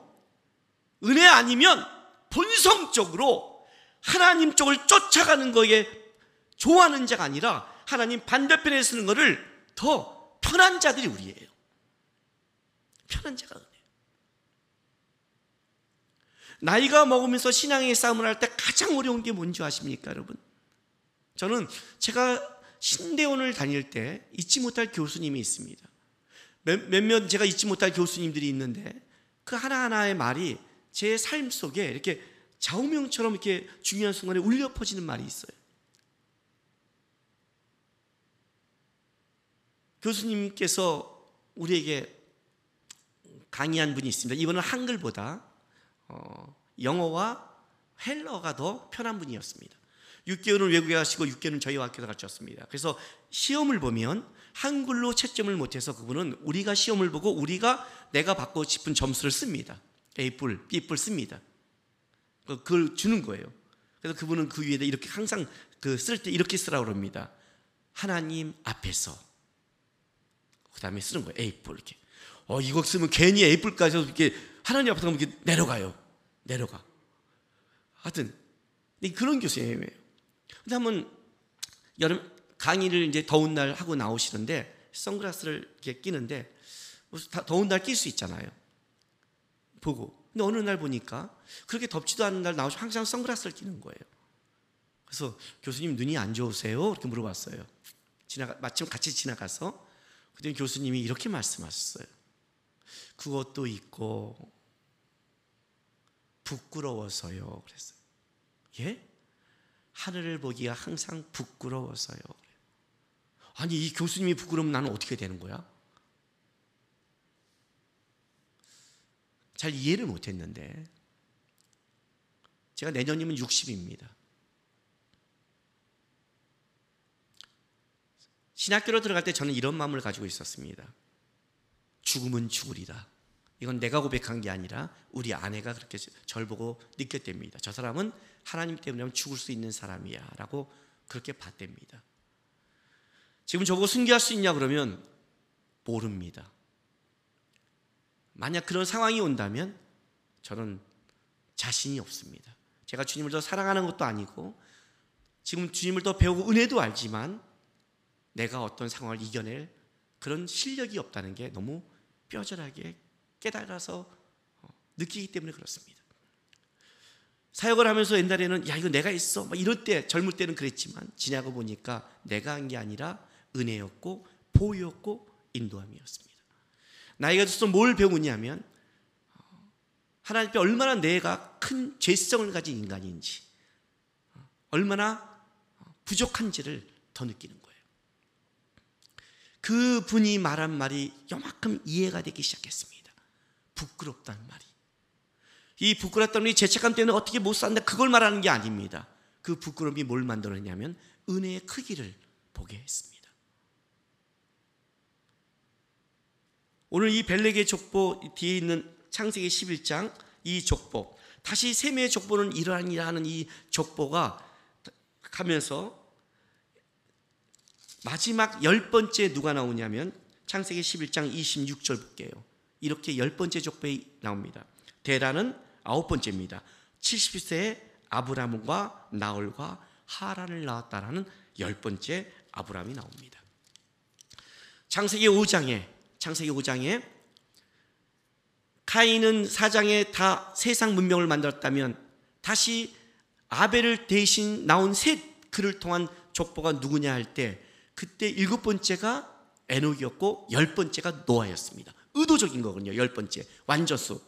은혜 아니면 본성적으로 하나님 쪽을 쫓아가는 거에 좋아하는 자가 아니라 하나님 반대편에 쓰는 것을 더 편한 자들이 우리예요. 편한 자가 은혜예요. 나이가 먹으면서 신앙의 싸움을 할 때 가장 어려운 게 뭔지 아십니까, 여러분? 저는 제가 신대원을 다닐 때 잊지 못할 교수님이 있습니다. 몇- 몇몇 제가 잊지 못할 교수님들이 있는데 그 하나하나의 말이 제 삶 속에 이렇게 좌우명처럼 이렇게 중요한 순간에 울려 퍼지는 말이 있어요. 교수님께서 우리에게 강의한 분이 있습니다. 이분은 한글보다 어, 영어와 헬러가 더 편한 분이었습니다. 6개월은 외국에 가시고 6개월은 저희 학교에 가르쳤습니다. 그래서 시험을 보면 한글로 채점을 못해서 그분은 우리가 시험을 보고 우리가 내가 받고 싶은 점수를 씁니다. A뿔, B뿔 씁니다. 그- 그걸 주는 거예요. 그래서 그분은 그 위에다 이렇게 항상 그 쓸 때 이렇게 쓰라고 그럽니다. 하나님 앞에서. 그 다음에 쓰는 거예요. A뿔 이렇게. 어, 이거 쓰면 괜히 A뿔까지 이렇게 하나님 앞에 가면 이렇게 내려가요. 내려가. 하여튼, 근데 그런 교수님이에요. 근데 한번 여름 강의를 이제 더운 날 하고 나오시는데 선글라스를 이렇게 끼는데 뭐다 더운 날 낄 수 있잖아요. 보고. 근데 어느 날 보니까 그렇게 덥지도 않은 날 나오시면 항상 선글라스를 끼는 거예요. 그래서 교수님 눈이 안 좋으세요? 이렇게 물어봤어요. 지나가 마침 같이 지나가서 그때 교수님이 이렇게 말씀하셨어요. 그것도 있고 부끄러워서요. 그랬어요. 예? 하늘을 보기가 항상 부끄러워서요. 아니 이 교수님이 부끄러우면 나는 어떻게 되는 거야? 잘 이해를 못했는데 제가 내년이면 60입니다. 신학교로 들어갈 때 저는 이런 마음을 가지고 있었습니다. 죽음은 죽으리라. 이건 내가 고백한 게 아니라 우리 아내가 그렇게 절 보고 느꼈답니다. 저 사람은 하나님 때문에 죽을 수 있는 사람이야 라고 그렇게 봤답니다. 지금 저거 순교할 수 있냐 그러면 모릅니다. 만약 그런 상황이 온다면 저는 자신이 없습니다. 제가 주님을 더 사랑하는 것도 아니고 지금 주님을 더 배우고 은혜도 알지만 내가 어떤 상황을 이겨낼 그런 실력이 없다는 게 너무 뼈저하게 깨달아서 어, 느끼기 때문에 그렇습니다. 사역을 하면서 옛날에는 야 이거 내가 있어 막 이럴 때 젊을 때는 그랬지만 지나고 보니까 내가 한 게 아니라 은혜였고 보유였고 인도함이었습니다. 나이가 들어서 뭘 배우냐면 어, 하나님 앞에 얼마나 내가 큰 죄성을 가진 인간인지 어, 얼마나 부족한지를 더 느끼는 거예요. 그 분이 말한 말이 요만큼 이해가 되기 시작했습니다. 부끄럽다는 말이. 이 부끄럽다는 이 죄책감 때문에 어떻게 못 산다 그걸 말하는 게 아닙니다. 그 부끄러움이 뭘 만들었냐면 은혜의 크기를 보게 했습니다. 오늘 이 벨렉의 족보 뒤에 있는 창세기 11장 이 족보 다시 셈의 족보는 이러하니라 하는 이 족보가 가면서 마지막 열 번째 누가 나오냐면 창세기 11장 26절 볼게요. 이렇게 열 번째 족보에 나옵니다. 데라는 아홉 번째입니다. 70세에 아브라함과 나홀과 하란을 낳았다라는 열 번째 아브라함이 나옵니다. 창세기 5장에 창세기 5장에 카인은 사장에 다 세상 문명을 만들었다면 다시 아벨을 대신 나온 셋 그를 통한 족보가 누구냐 할 때 그때 일곱 번째가 에녹이었고 열 번째가 노아였습니다. 의도적인 거군요. 열 번째 완전수.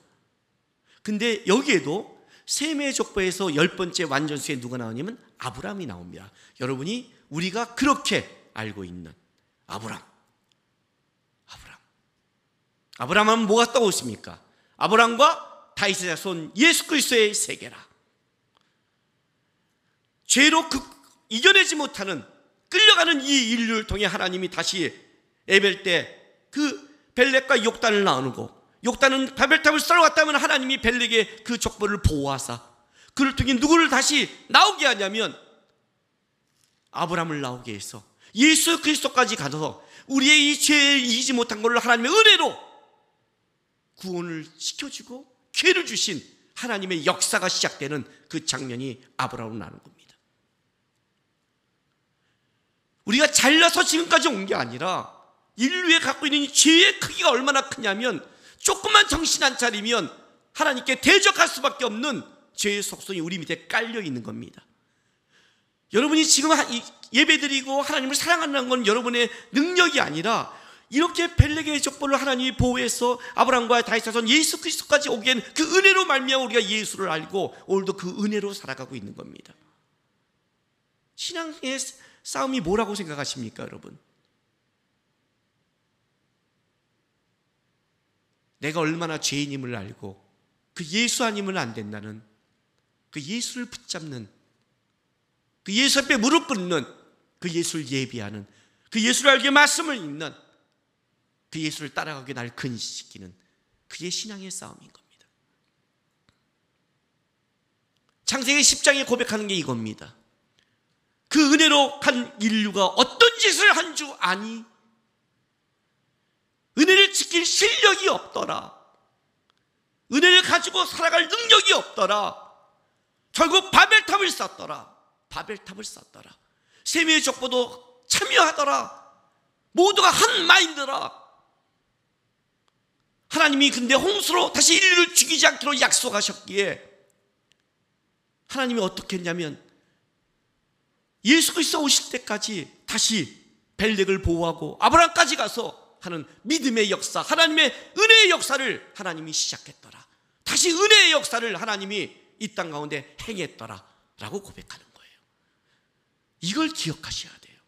근데 여기에도 셈의 족보에서 열 번째 완전수에 누가 나오냐면 아브람이 나옵니다. 여러분이 우리가 그렇게 알고 있는 아브람. 아브람. 아브람 하면 뭐가 떠오르십니까? 아브람과 다윗의 자손 예수 그리스도의 세계라. 죄로 그 이겨내지 못하는 끌려가는 이 인류를 통해 하나님이 다시 에벨 때 그 벨렉과 욕단을 나누고 욕단은 바벨탑을 쌓아왔다면 하나님이 벨렉의 그 족보를 보호하사 그를 통해 누구를 다시 나오게 하냐면 아브람을 나오게 해서 예수 그리스도까지 가서 우리의 이 죄를 이기지 못한 것을 하나님의 은혜로 구원을 시켜주고 기회를 주신 하나님의 역사가 시작되는 그 장면이 아브라함으로 나는 겁니다. 우리가 잘나서 지금까지 온 게 아니라 인류에 갖고 있는 이 죄의 크기가 얼마나 크냐면 조금만 정신 안 차리면 하나님께 대적할 수밖에 없는 죄의 속성이 우리 밑에 깔려 있는 겁니다. 여러분이 지금 예배드리고 하나님을 사랑한다는 건 여러분의 능력이 아니라 이렇게 벨렉의 족보를 하나님이 보호해서 아브라함과 다윗자손 예수 그리스도까지 오게 그 은혜로 말미암아 우리가 예수를 알고 오늘도 그 은혜로 살아가고 있는 겁니다. 신앙의 싸움이 뭐라고 생각하십니까, 여러분? 내가 얼마나 죄인임을 알고 그 예수 아님을 안 된다는 그 예수를 붙잡는 그 예수 앞에 무릎 꿇는 그 예수를 예비하는 그 예수를 알게 말씀을 읽는 그 예수를 따라가게 날 근시키는 그게 신앙의 싸움인 겁니다. 창세기 10장에 고백하는 게 이겁니다. 그 은혜로 간 인류가 어떤 짓을 한 줄 아니? 은혜를 지킬 실력이 없더라. 은혜를 가지고 살아갈 능력이 없더라. 결국 바벨탑을 쌓더라. 바벨탑을 쌓더라. 세미의 족보도 참여하더라. 모두가 한 마인드라. 하나님이 근데 홍수로 다시 인류를 죽이지 않기로 약속하셨기에 하나님이 어떻게 했냐면 예수 그리스도 오실 때까지 다시 벨렉을 보호하고 아브라함까지 가서 하는 믿음의 역사, 하나님의 은혜의 역사를 하나님이 시작했더라. 다시 은혜의 역사를 하나님이 이 땅 가운데 행했더라. 라고 고백하는 거예요. 이걸 기억하셔야 돼요.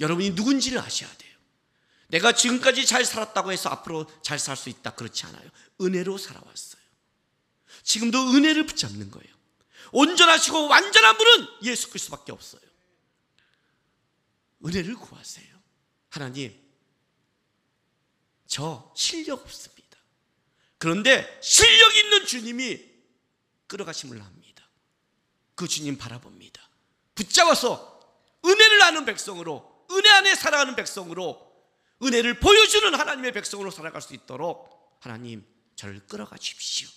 여러분이 누군지를 아셔야 돼요. 내가 지금까지 잘 살았다고 해서 앞으로 잘 살 수 있다. 그렇지 않아요. 은혜로 살아왔어요. 지금도 은혜를 붙잡는 거예요. 온전하시고 완전한 분은 예수 그리스도밖에 없어요. 은혜를 구하세요. 하나님, 저 실력 없습니다. 그런데 실력 있는 주님이 끌어가심을 합니다. 그 주님 바라봅니다. 붙잡아서 은혜를 아는 백성으로, 은혜 안에 살아가는 백성으로, 은혜를 보여주는 하나님의 백성으로 살아갈 수 있도록 하나님 저를 끌어가 주십시오.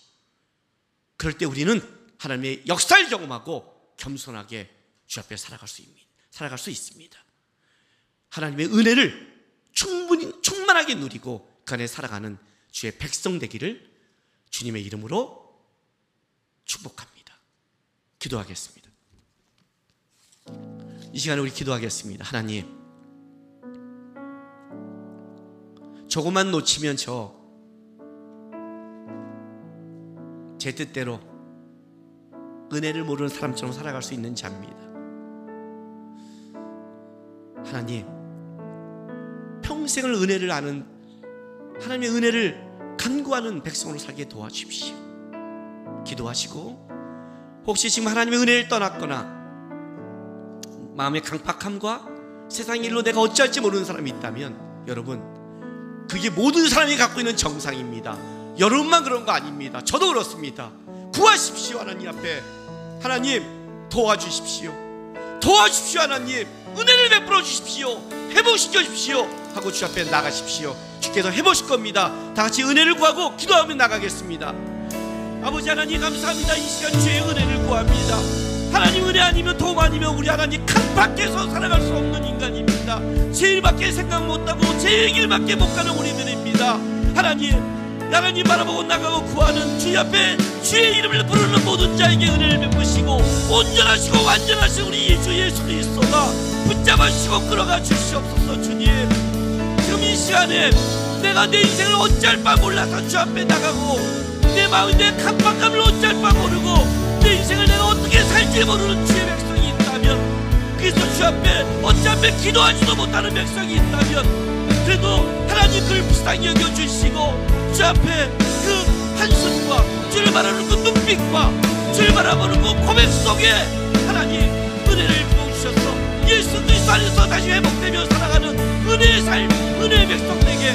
그럴 때 우리는 하나님의 역사를 경험하고 겸손하게 주 앞에 살아갈 수 있습니다. 살아갈 수 있습니다. 하나님의 은혜를 충분히 충만하게 누리고 그 안에 살아가는 주의 백성 되기를 주님의 이름으로 축복합니다. 기도하겠습니다. 이 시간에 우리 기도하겠습니다. 하나님, 조금만 놓치면 저 제 뜻대로 은혜를 모르는 사람처럼 살아갈 수 있는 자입니다. 하나님, 평생을 은혜를 아는 하나님의 은혜를 간구하는 백성으로 살게 도와주십시오. 기도하시고 혹시 지금 하나님의 은혜를 떠났거나 마음의 강팍함과 세상 일로 내가 어찌할지 모르는 사람이 있다면 여러분 그게 모든 사람이 갖고 있는 정상입니다. 여러분만 그런 거 아닙니다. 저도 그렇습니다. 구하십시오 하나님 앞에 하나님 도와주십시오. 도와주십시오 하나님 은혜를 베풀어 주십시오. 회복시켜 주십시오 하고 주 앞에 나가십시오. 주께서 해보실 겁니다. 다 같이 은혜를 구하고 기도하며 나가겠습니다. 아버지 하나님 감사합니다. 이 시간 주의 은혜를 구합니다. 하나님 은혜 아니면 도움 아니면 우리 하나님 큰 밖에서 살아갈 수 없는 인간입니다. 제일밖에 생각 못하고 제일 길밖에 못 가는 우리들입니다. 하나님 하나님 바라보고 나가고 구하는 주의 앞에 주의 이름을 부르는 모든 자에게 은혜를 베푸시고 온전하시고 완전하신 우리 주 예수 그리스도가 붙잡아 주시고 끌어가 주시옵소서 주님. 지금 이 시간에 내가 내 인생을 어찌할 바 몰라서 주 앞에 나가고 내 마음이 내 깜빡함을 어찌할 바 모르고 내 인생을 내가 어떻게 살지 모르는 주의 백성이 있다면 그리스도 주 앞에 어찌 앞에 기도하지도 못하는 백성이 있다면 그래도 하나님 그를 불쌍히 여겨주시고 주 앞에 그 한숨과 주를 바라는 그 눈빛과 주를 바라보는 그 고백 속에 하나님 은혜를 부어주셔서 예수 그리스도 안에서 다시 회복되며 살아가는 은혜의 삶 은혜의 백성에게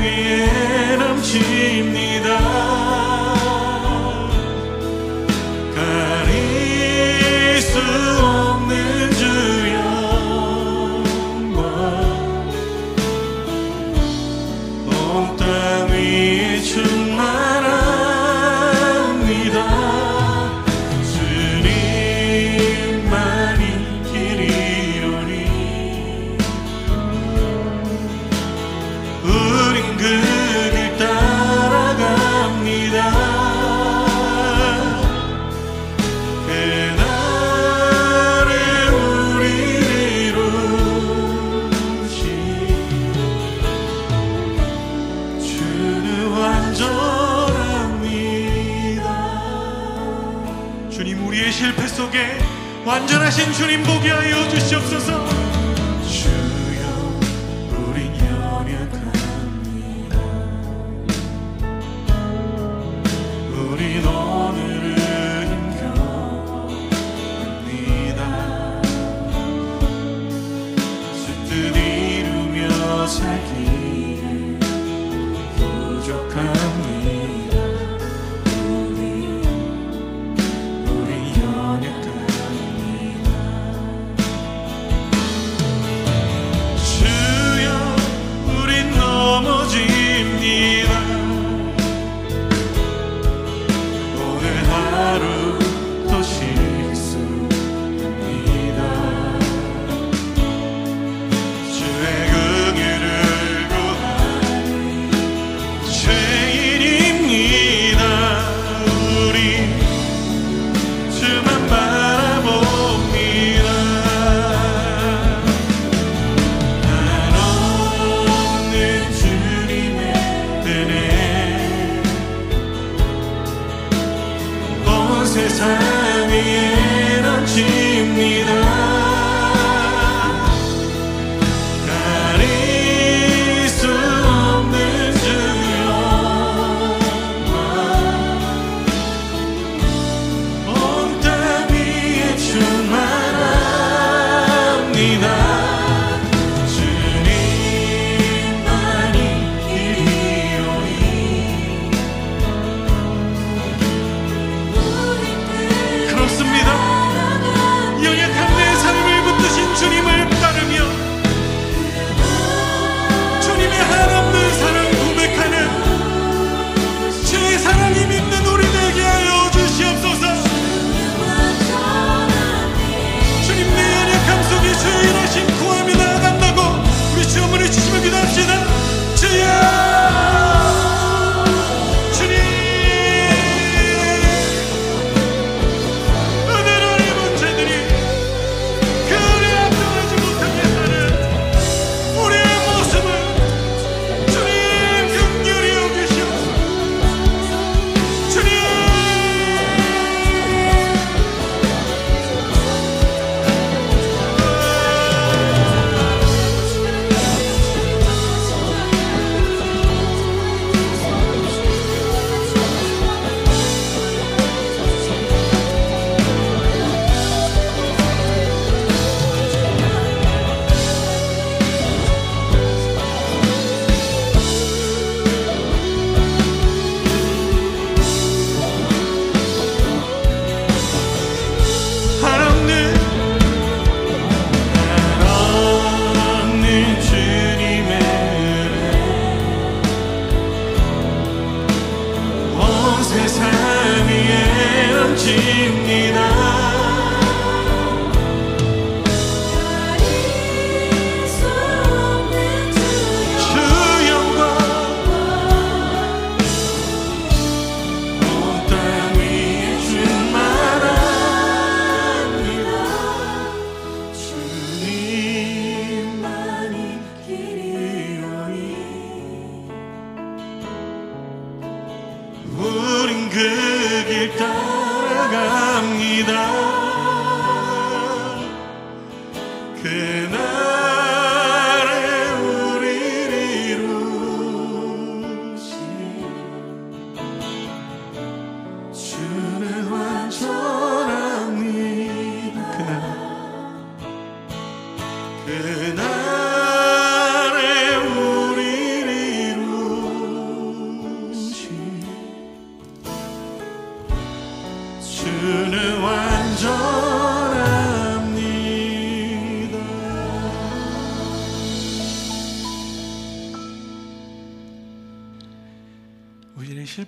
위에 넘칩니다 완전하신 주님 보게 하여 주시옵소서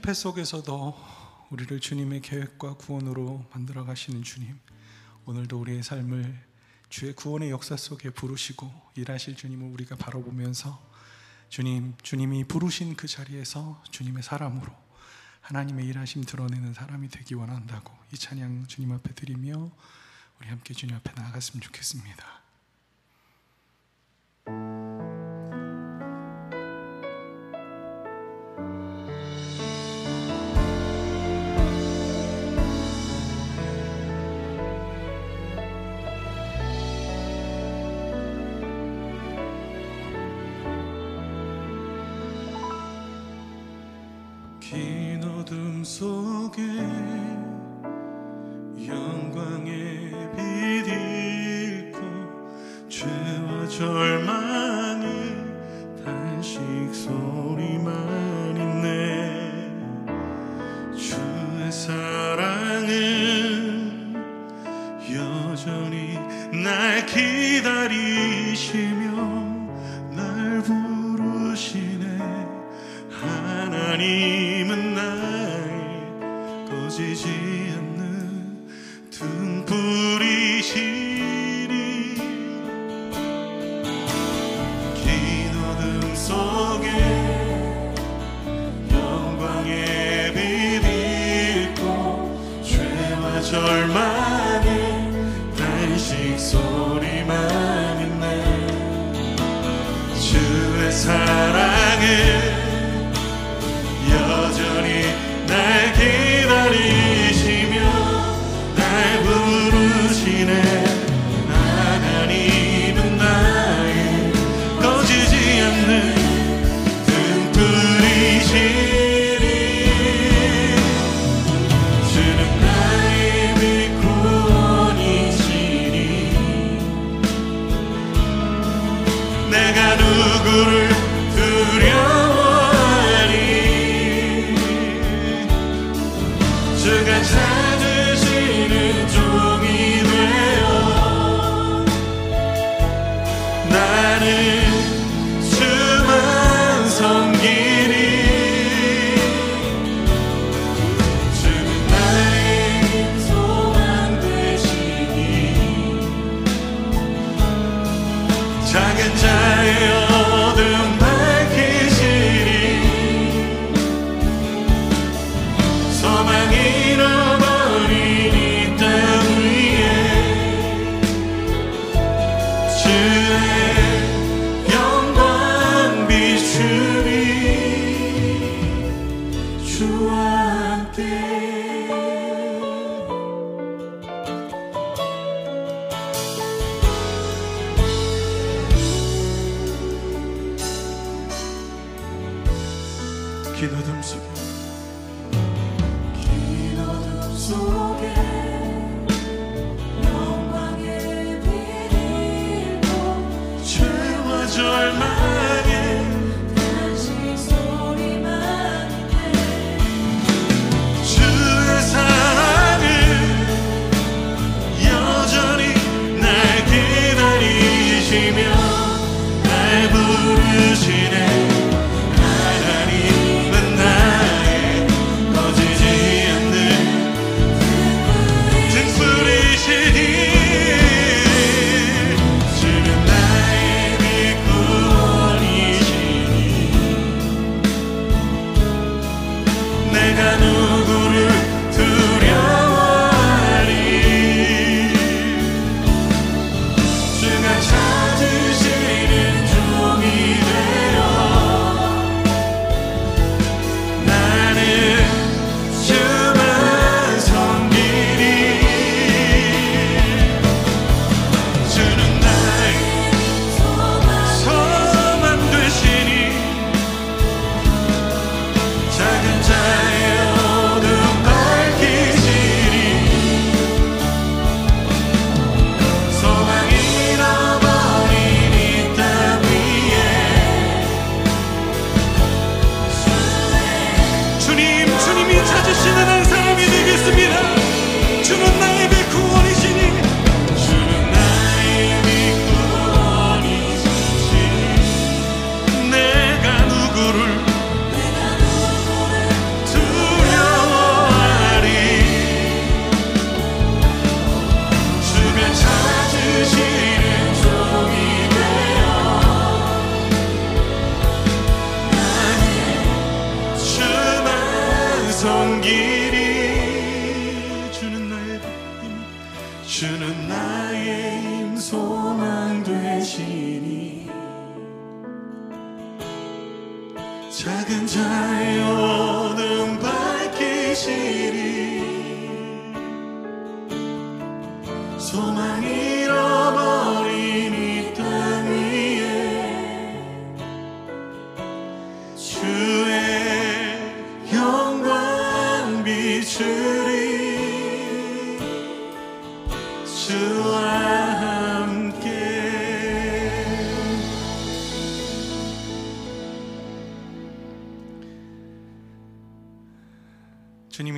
실패 속에서도 우리를 주님의 계획과 구원으로 만들어 가시는 주님. 오늘도 우리의 삶을 주의 구원의 역사 속에 부르시고 일하실 주님을 우리가 바라보면서 주님, 주님이 부르신 그 자리에서 주님의 사람으로 하나님의 일하심 드러내는 사람이 되기 원한다고 이 찬양 주님 앞에 드리며 우리 함께 주님 앞에 나아갔으면 좋겠습니다. 어둠 속에 영광의 빛 잃고 죄와 절망의 단식 소리만 있네. 주의 사랑은 여전히 날 기다리시 사랑은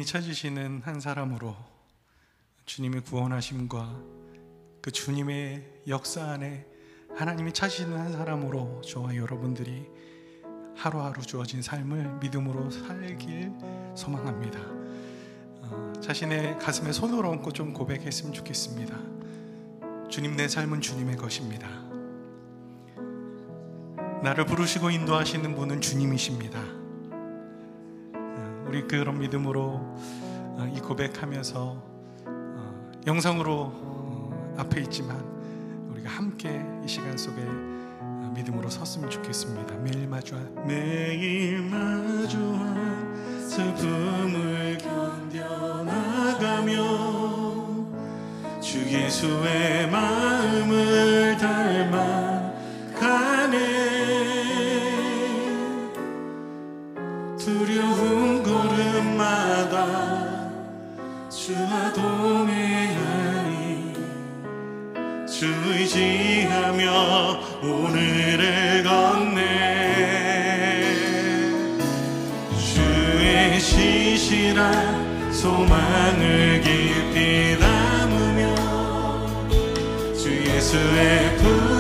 찾으시는 한 사람으로 주님의 구원하심과 그 주님의 역사 안에 하나님이 찾으시는 한 사람으로 저와 여러분들이 하루하루 주어진 삶을 믿음으로 살길 소망합니다. 어, 자신의 가슴에 손을 얹고 좀 고백했으면 좋겠습니다. 주님 내 삶은 주님의 것입니다. 나를 부르시고 인도하시는 분은 주님이십니다. 어, 우리 그런 믿음으로 어, 이 고백하면서 어, 영상으로 어, 앞에 있지만 우리가 함께 이 시간 속에 어, 믿음으로 섰으면 좋겠습니다. 매일 마주하 매일 마주한 슬픔을 견뎌나가며 주 예수의 마음을 닮아 주와 동행하니 주 의지하며 오늘을 걷네. 주의 시시한 소망을 깊이 담으며 주 예수의 풍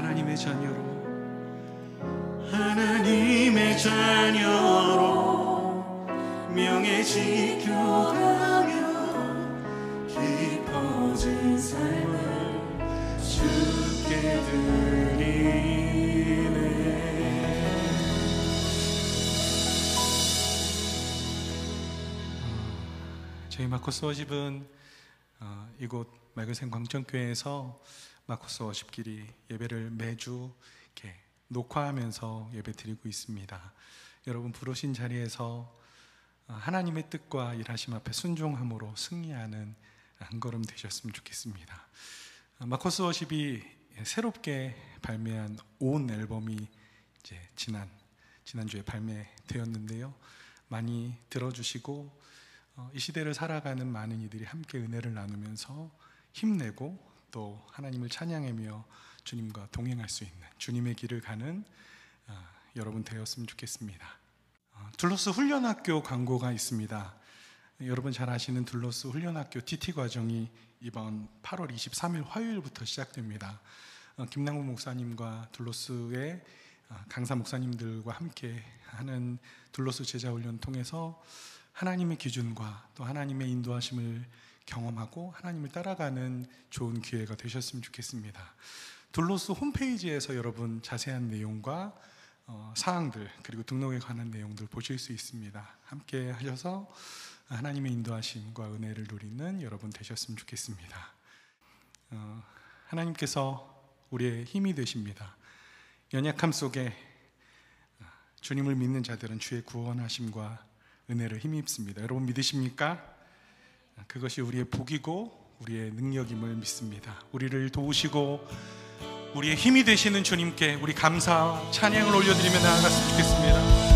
하나님의 자녀로. 하나님의 자녀로 명예 지켜가며 깊어진 삶을 주께 드리네. 저희 마코스 워십은 어, 이곳 맑은샘 광천교회에서 마코스 워십끼리 예배를 매주 이렇게 녹화하면서 예배 드리고 있습니다. 여러분 부르신 자리에서 어, 하나님의 뜻과 일하심 앞에 순종함으로 승리하는 한 걸음 되셨으면 좋겠습니다. 어, 마코스 워십이 새롭게 발매한 온 앨범이 이제 지난 지난주에 발매되었는데요. 많이 들어주시고 어, 이 시대를 살아가는 많은 이들이 함께 은혜를 나누면서 힘내고 또 하나님을 찬양하며 주님과 동행할 수 있는 주님의 길을 가는 어, 여러분 되었으면 좋겠습니다. 어, 둘로스 훈련학교 광고가 있습니다. 여러분 잘 아시는 둘로스 훈련학교 TT 과정이 이번 8월 23일 화요일부터 시작됩니다. 어, 김남국 목사님과 둘로스의 어, 강사 목사님들과 함께 하는 둘로스 제자 훈련 통해서 하나님의 기준과 또 하나님의 인도하심을 경험하고 하나님을 따라가는 좋은 기회가 되셨으면 좋겠습니다. 둘로스 홈페이지에서 여러분 자세한 내용과 어, 사항들 그리고 등록에 관한 내용들 보실 수 있습니다. 함께 하셔서 하나님의 인도하심과 은혜를 누리는 여러분 되셨으면 좋겠습니다. 어, 하나님께서 우리의 힘이 되십니다. 연약함 속에 주님을 믿는 자들은 주의 구원하심과 은혜를 힘입습니다. 여러분 믿으십니까? 그것이 우리의 복이고 우리의 능력임을 믿습니다. 우리를 도우시고 우리의 힘이 되시는 주님께 우리 감사 찬양을 올려드리며 나아갔으면 좋겠습니다.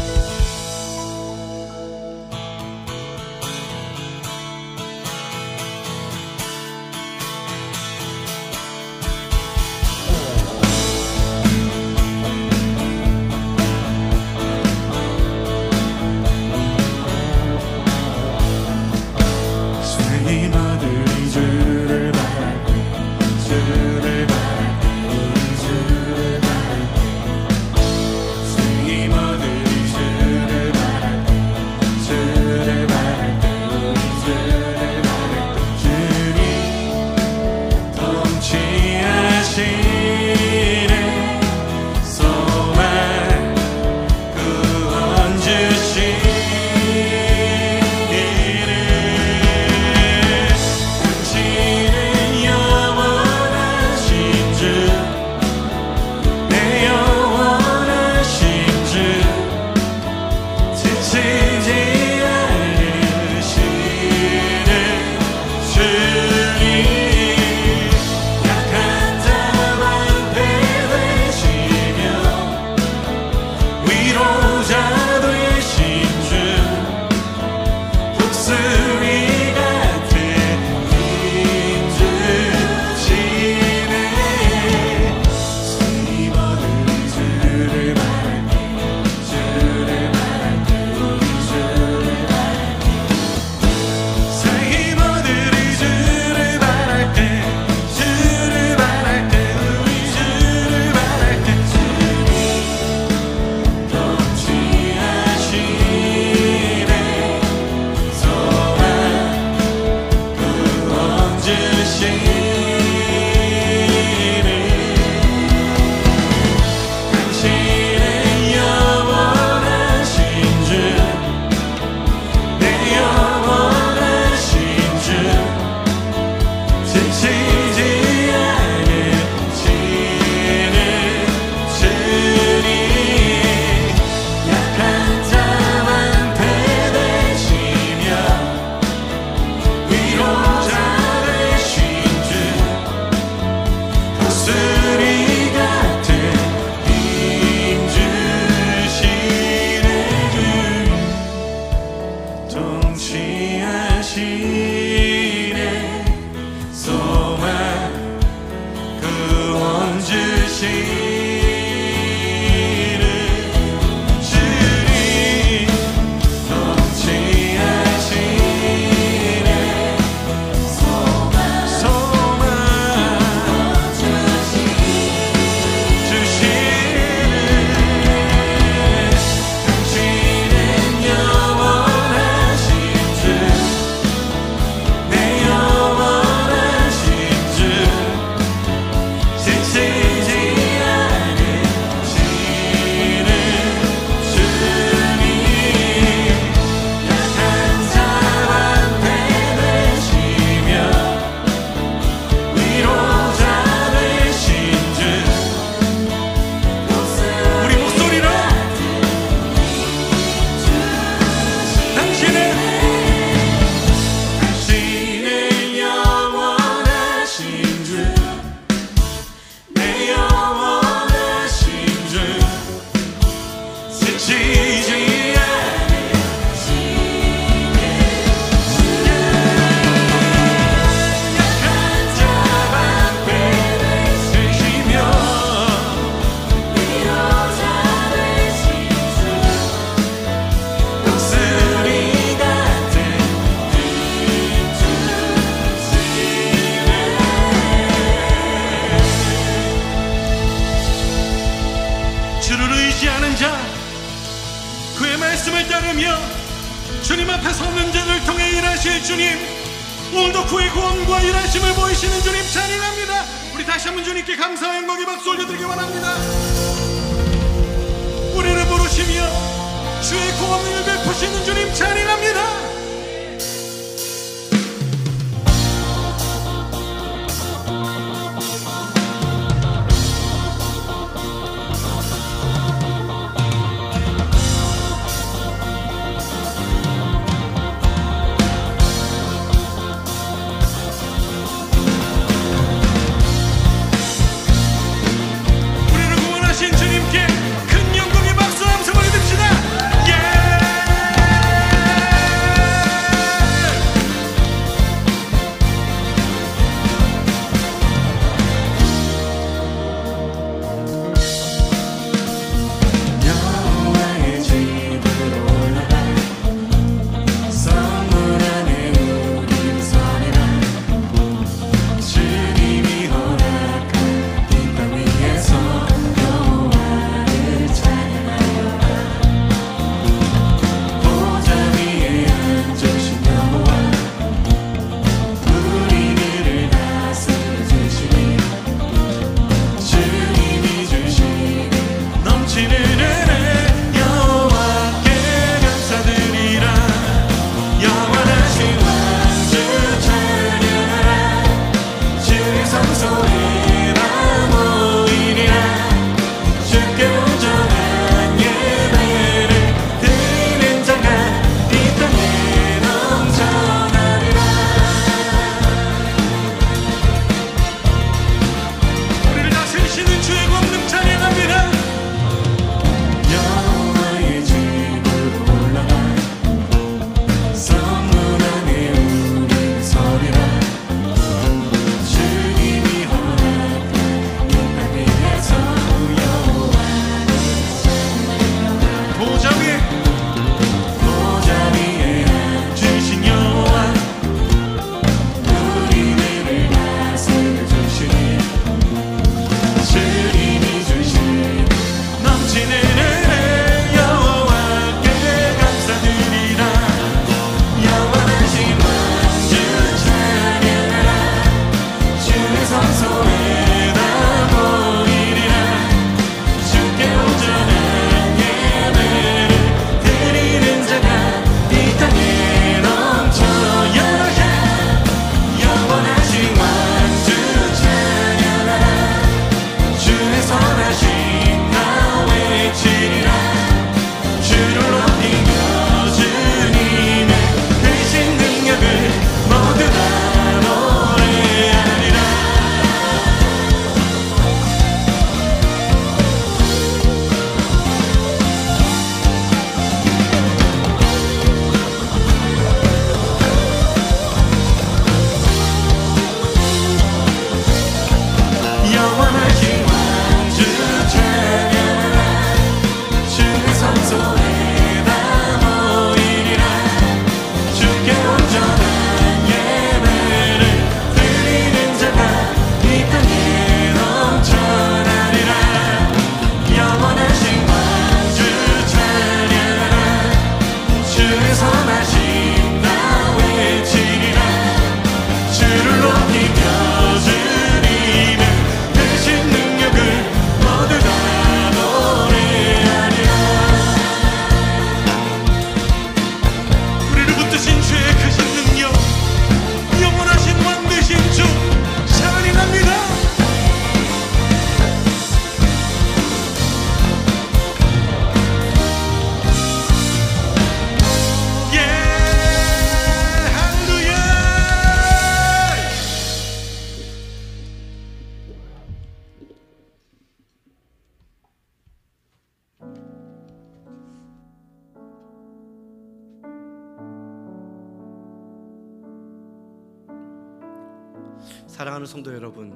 사랑하는 성도 여러분,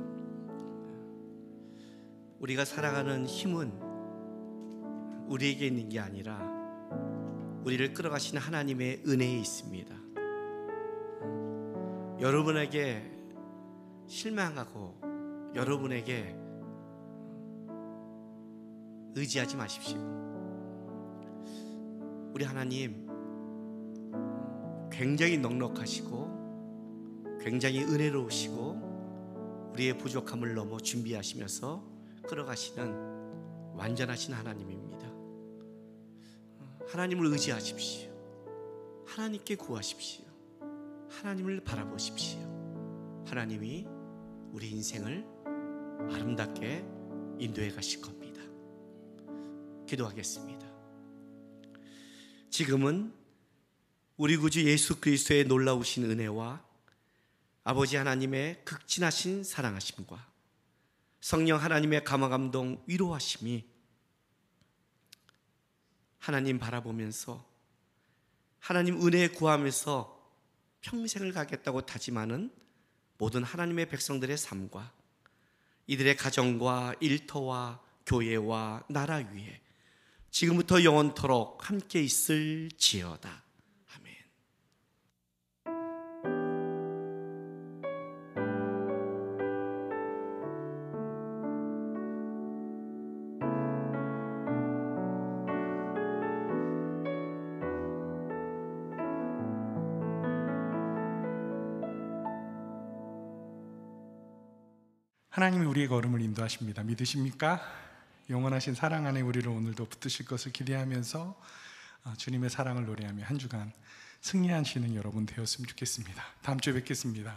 우리가 살아가는 힘은 우리에게 있는 게 아니라 우리를 끌어가시는 하나님의 은혜에 있습니다. 여러분에게 실망하고 여러분에게 의지하지 마십시오. 우리 하나님 굉장히 넉넉하시고 굉장히 은혜로우시고 우리의 부족함을 넘어 준비하시면서 끌어가시는 완전하신 하나님입니다. 하나님을 의지하십시오. 하나님께 구하십시오. 하나님을 바라보십시오. 하나님이 우리 인생을 아름답게 인도해 가실 겁니다. 기도하겠습니다. 지금은 우리 구주 예수 그리스도의 놀라우신 은혜와 아버지 하나님의 극진하신 사랑하심과 성령 하나님의 감화감동 위로하심이 하나님 바라보면서 하나님 은혜 구하면서 평생을 가겠다고 다짐하는 모든 하나님의 백성들의 삶과 이들의 가정과 일터와 교회와 나라 위에 지금부터 영원토록 함께 있을지어다. 하나님이 우리의 걸음을 인도하십니다. 믿으십니까? 영원하신 사랑 안에 우리를 오늘도 붙드실 것을 기대하면서 어, 주님의 사랑을 노래하며 한 주간 승리하시는 여러분 되었으면 좋겠습니다. 다음 주에 뵙겠습니다.